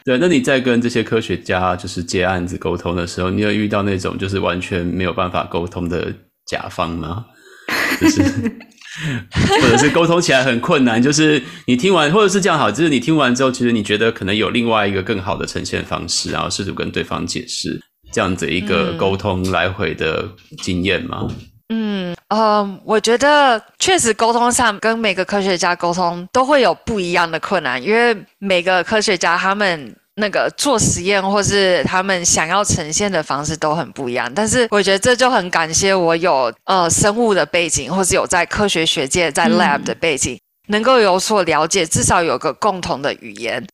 C: 对，那你在跟这些科学家就是接案子沟通的时候，你有遇到那种就是完全没有办法沟通的甲方吗？就是，或者是沟通起来很困难，就是你听完，或者是这样好，就是你听完之后，其实你觉得可能有另外一个更好的呈现方式，然后试图跟对方解释这样子一个沟通来回的经验吗？
A: 嗯，呃，我觉得确实沟通上跟每个科学家沟通都会有不一样的困难，因为每个科学家他们那个做实验或是他们想要呈现的方式都很不一样。但是我觉得这就很感谢我有呃生物的背景，或是有在科学学界在 lab 的背景，能够有所了解，至少有个共同的语言。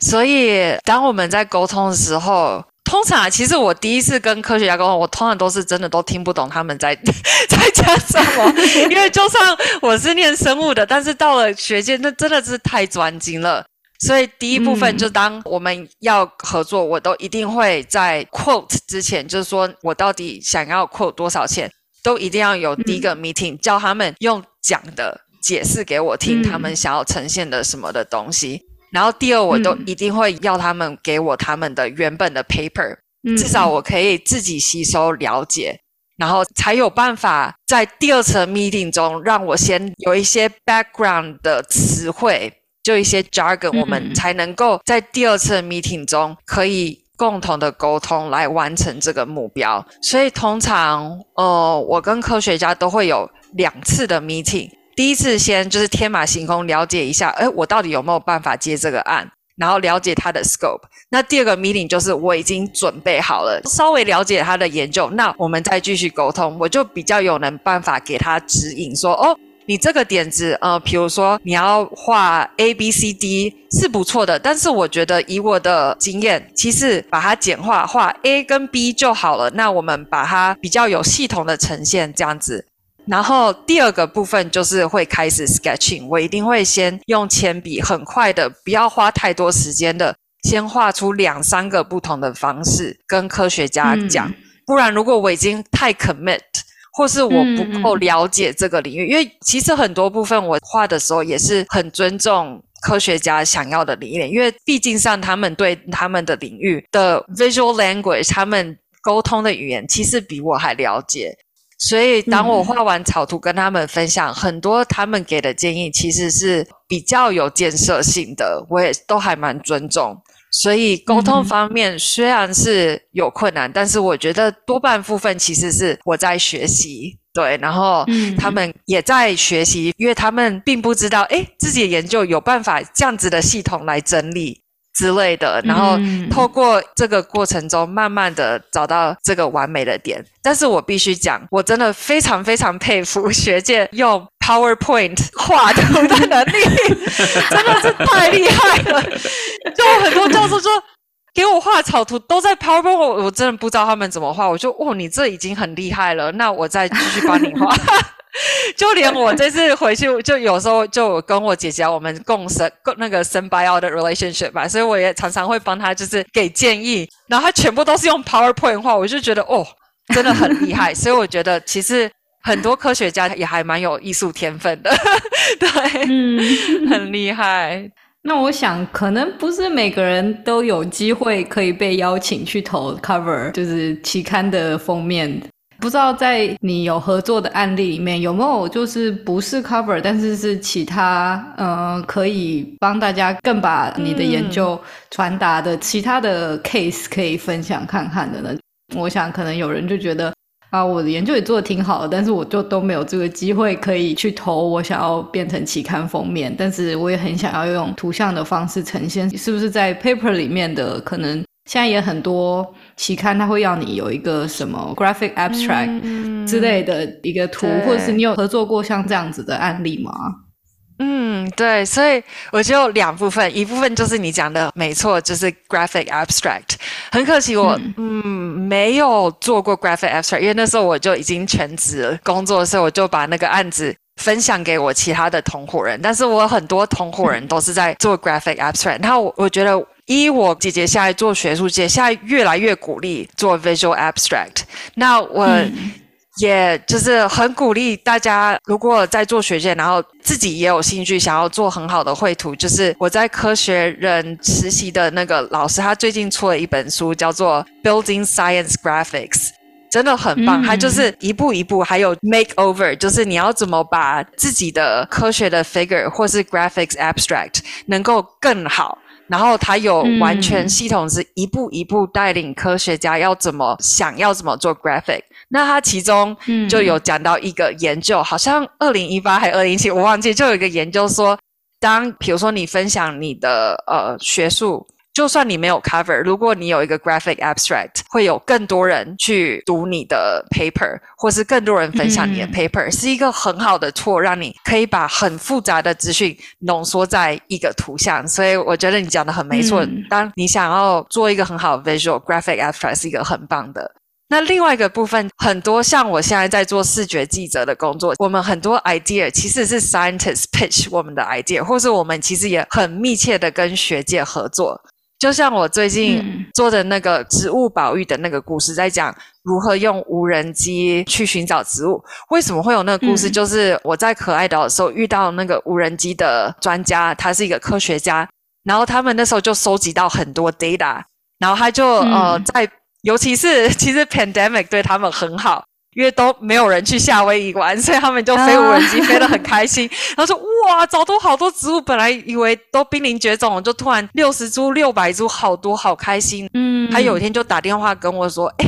A: 所以当我们在沟通的时候。通常其实我第一次跟科学家沟通，我通常都是真的都听不懂他们在 在讲什么，因为就算我是念生物的，但是到了学界，那真的是太专精了。所以第一部分就当我们要合作，我都一定会在 quote 之前，就是说我到底想要 quote 多少钱，都一定要有第一个 meeting，叫他们用讲的解释给我听，他们想要呈现的什么的东西。然后第二，我都一定会要他们给我他们的原本的 paper，至少我可以自己吸收了解，然后才有办法在第二次 meeting 中让我先有一些 background 的词汇。就一些 jargon，我们才能够在第二次 meeting 中可以共同的沟通来完成这个目标。所以通常，呃，我跟科学家都会有两次的 meeting。第一次先就是天马行空了解一下，哎，我到底有没有办法接这个案，然后了解他的 scope。那第二个 meeting 就是我已经准备好了，稍微了解他的研究，那我们再继续沟通，我就比较有能办法给他指引，说哦。你这个点子，呃，比如说你要画 A B C D 是不错的，但是我觉得以我的经验，其实把它简化，画 A 跟 B 就好了。那我们把它比较有系统的呈现这样子。然后第二个部分就是会开始 sketching，我一定会先用铅笔，很快的，不要花太多时间的，先画出两三个不同的方式跟科学家讲，不然如果我已经太 commit。或是我不够了解这个领域，因为其实很多部分我画的时候也是很尊重科学家想要的理念，因为毕竟上他们对他们的领域的 visual language，他们沟通的语言其实比我还了解，所以当我画完草图跟他们分享，很多他们给的建议其实是比较有建设性的，我也都还蛮尊重。所以沟通方面虽然是有困难，但是我觉得多半部分其实是我在学习，对，然后他们也在学习，因为他们并不知道，哎，自己的研究有办法这样子的系统来整理。之类的，然后透过这个过程中，慢慢的找到这个完美的点。但是我必须讲，我真的非常非常佩服 学界用 PowerPoint 画图的能力，真的是太厉害了。就很多教授说，给我画草图都在 PowerPoint，我我真的不知道他们怎么画。我就哦，你这已经很厉害了，那我再继续帮你画。就连我这次回去，就有时候就跟我姐姐我们共生共那个生 bio 的 relationship 吧，所以我也常常会帮她，就是给建议，然后她全部都是用 PowerPoint 画，我就觉得哦，真的很厉害。所以我觉得其实很多科学家也还蛮有艺术天分的，对，嗯，很厉害。
B: 那我想，可能不是每个人都有机会可以被邀请去投 cover，就是期刊的封面。不知道在你有合作的案例里面有没有就是不是 cover，但是是其他呃可以帮大家更把你的研究传达的其他的 case 可以分享看看的呢？我想可能有人就觉得啊，我的研究也做的挺好的，但是我就都没有这个机会可以去投我想要变成期刊封面，但是我也很想要用图像的方式呈现，是不是在 paper 里面的可能？现在也很多期刊，它会要你有一个什么 graphic abstract 之类的一个图，或者是你有合作过像这样子的案例吗？
A: 嗯，对，所以我就两部分，一部分就是你讲的没错，就是 graphic abstract。很可惜我嗯没有做过 graphic abstract，因为那时候我就已经全职工作的时候，我就把那个案子分享给我其他的同伙人，但是我很多同伙人都是在做 graphic abstract，然后我我觉得。一，我姐姐现在做学术界，现在越来越鼓励做 visual abstract。那我也就是很鼓励大家，如果在做学界，然后自己也有兴趣想要做很好的绘图，就是我在科学人实习的那个老师，他最近出了一本书，叫做 Building Science Graphics，真的很棒。他就是一步一步，还有 make over，就是你要怎么把自己的科学的 figure 或是 graphics abstract 能够更好。然后他有完全系统，是一步一步带领科学家要怎么想要怎么做 graphic。那他其中就有讲到一个研究，好像二零一八还二零一七，我忘记，就有一个研究说，当比如说你分享你的呃学术。就算你没有 cover，如果你有一个 graphic abstract，会有更多人去读你的 paper，或是更多人分享你的 paper，、是一个很好的 tool，让你可以把很复杂的资讯浓缩在一个图像。所以我觉得你讲的很没错。
B: 嗯
A: 当你想要做一个很好的 visual graphic abstract，是一个很棒的。那另外一个部分，很多像我现在在做视觉记者的工作，我们很多 idea 其实是 scientists pitch 我们的 idea，或是我们其实也很密切的跟学界合作。就像我最近
B: 嗯
A: 做的那个植物保育的那个故事，在讲如何用无人机去寻找植物。为什么会有那个故事？
B: 嗯
A: 就是我在可爱岛的时候遇到那个无人机的专家，他是一个科学家，然后他们那时候就收集到很多 data，然后他就、呃
B: 嗯
A: 在，尤其是 其实 pandemic 对他们很好。因为都没有人去夏威夷玩，所以他们就飞无人机，飞得很开心。然后说哇，找到好多植物，本来以为都濒临绝种，就突然六十株、六百株，好多，好开心。
B: 嗯，
A: 他有一天就打电话跟我说：“哎、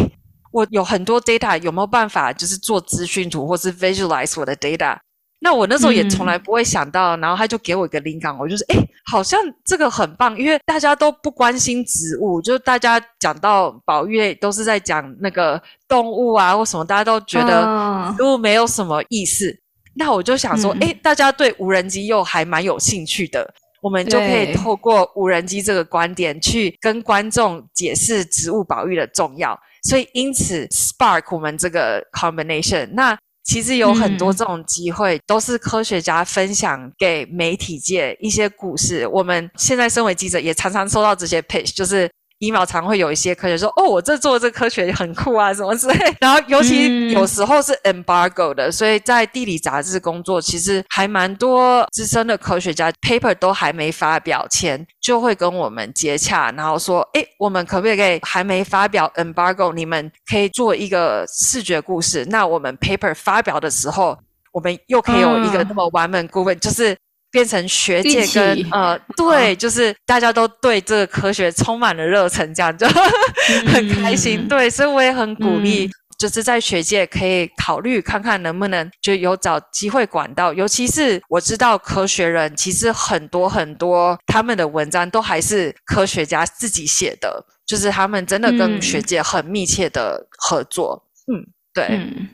A: 我有很多 data，有没有办法就是做资讯图或是 visualize 我的 data？” 那我那时候也从来不会想到，然后他就给我一个灵感，我就是哎、好像这个很棒，因为大家都不关心植物，就大家讲到保育类都是在讲那个动物啊或什么，大家都觉得
B: 嗯
A: 植物没有什么意思。那我就想说，
B: 嗯
A: 哎、大家对无人机又还蛮有兴趣的，我们就可以透过无人机这个观点去跟观众解释植物保育的重要。所以因此 spark 我们这个 combination，那其实有很多
B: 嗯
A: 这种机会，都是科学家分享给媒体界一些故事。我们现在身为记者，也常常收到这些 pitch，就是。Email 常会有一些科学说，哦，我这做的这科学很酷啊，什么之类。然后尤其
B: 嗯
A: 有时候是 embargo 的，所以在地理杂志工作，其实还蛮多资深的科学家 paper 都还没发表前，就会跟我们接洽，然后说，诶，我们可不可以还没发表 embargo，你们可以做一个视觉故事？那我们 paper 发表的时候，我们又可以有一个
B: 嗯
A: 那么完美顾问，就是。变成学界跟呃，对，就是大家都对这个科学充满了热忱，这样就 很开心。
B: 嗯
A: 对，所以我也很鼓励
B: 嗯，
A: 就是在学界可以考虑看看能不能就有找机会管道，尤其是我知道科学人其实很多很多他们的文章都还是科学家自己写的，就是他们真的跟
B: 嗯。
A: 学界很密切的合作。嗯，对，
B: 嗯，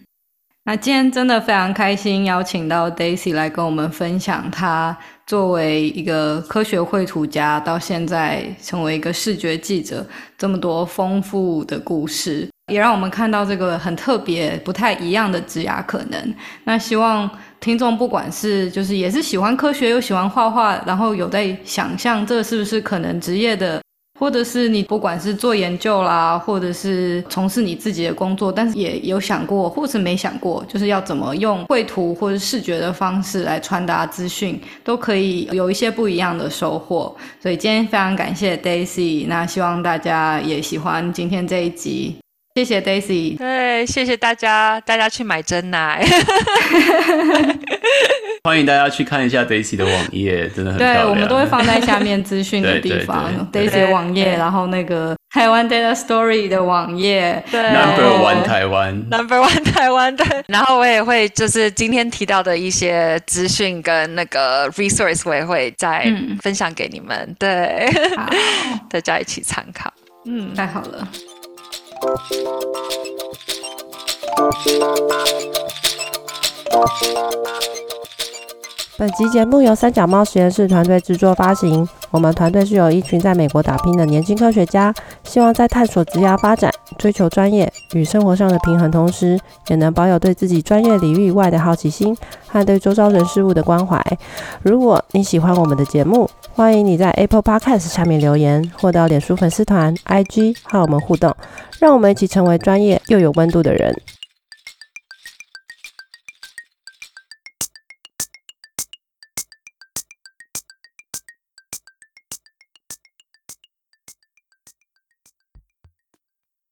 B: 那今天真的非常开心，邀请到 Daisy 来跟我们分享她作为一个科学绘图家，到现在成为一个视觉记者，这么多丰富的故事，也让我们看到这个很特别、不太一样的职涯可能。那希望听众不管是就是也是喜欢科学又喜欢画画，然后有在想象这是不是可能职业的或者是你不管是做研究啦，或者是从事你自己的工作，但是也有想过，或是没想过，就是要怎么用绘图或者视觉的方式来传达资讯，都可以有一些不一样的收获。所以今天非常感谢 Daisy，那希望大家也喜欢今天这一集。谢谢 Daisy，
A: 对，谢谢大家，大家去买真奶。
C: 欢迎大家去看一下 Daisy 的网页，真的很漂
B: 对。我们都会放在下面资讯的地方，Daisy 的网页，然后那个台湾 Data Story 的网页，
A: 对
C: Number One 台湾。
A: Number One 台湾对，然后我也会就是今天提到的一些资讯跟那个 resource，我也会再
B: 嗯
A: 分享给你们，对，大家一起参考。嗯，
B: 太好了。
D: 本集节目由三脚猫实验室团队制作发行。我们团队是由一群在美国打拼的年轻科学家，希望在探索职业发展、追求专业与生活上的平衡同时，也能保有对自己专业领域以外的好奇心和对周遭人事物的关怀。如果你喜欢我们的节目，欢迎你在 Apple Podcast 下面留言，或到脸书粉丝团、IG 和我们互动，让我们一起成为专业又有温度的人。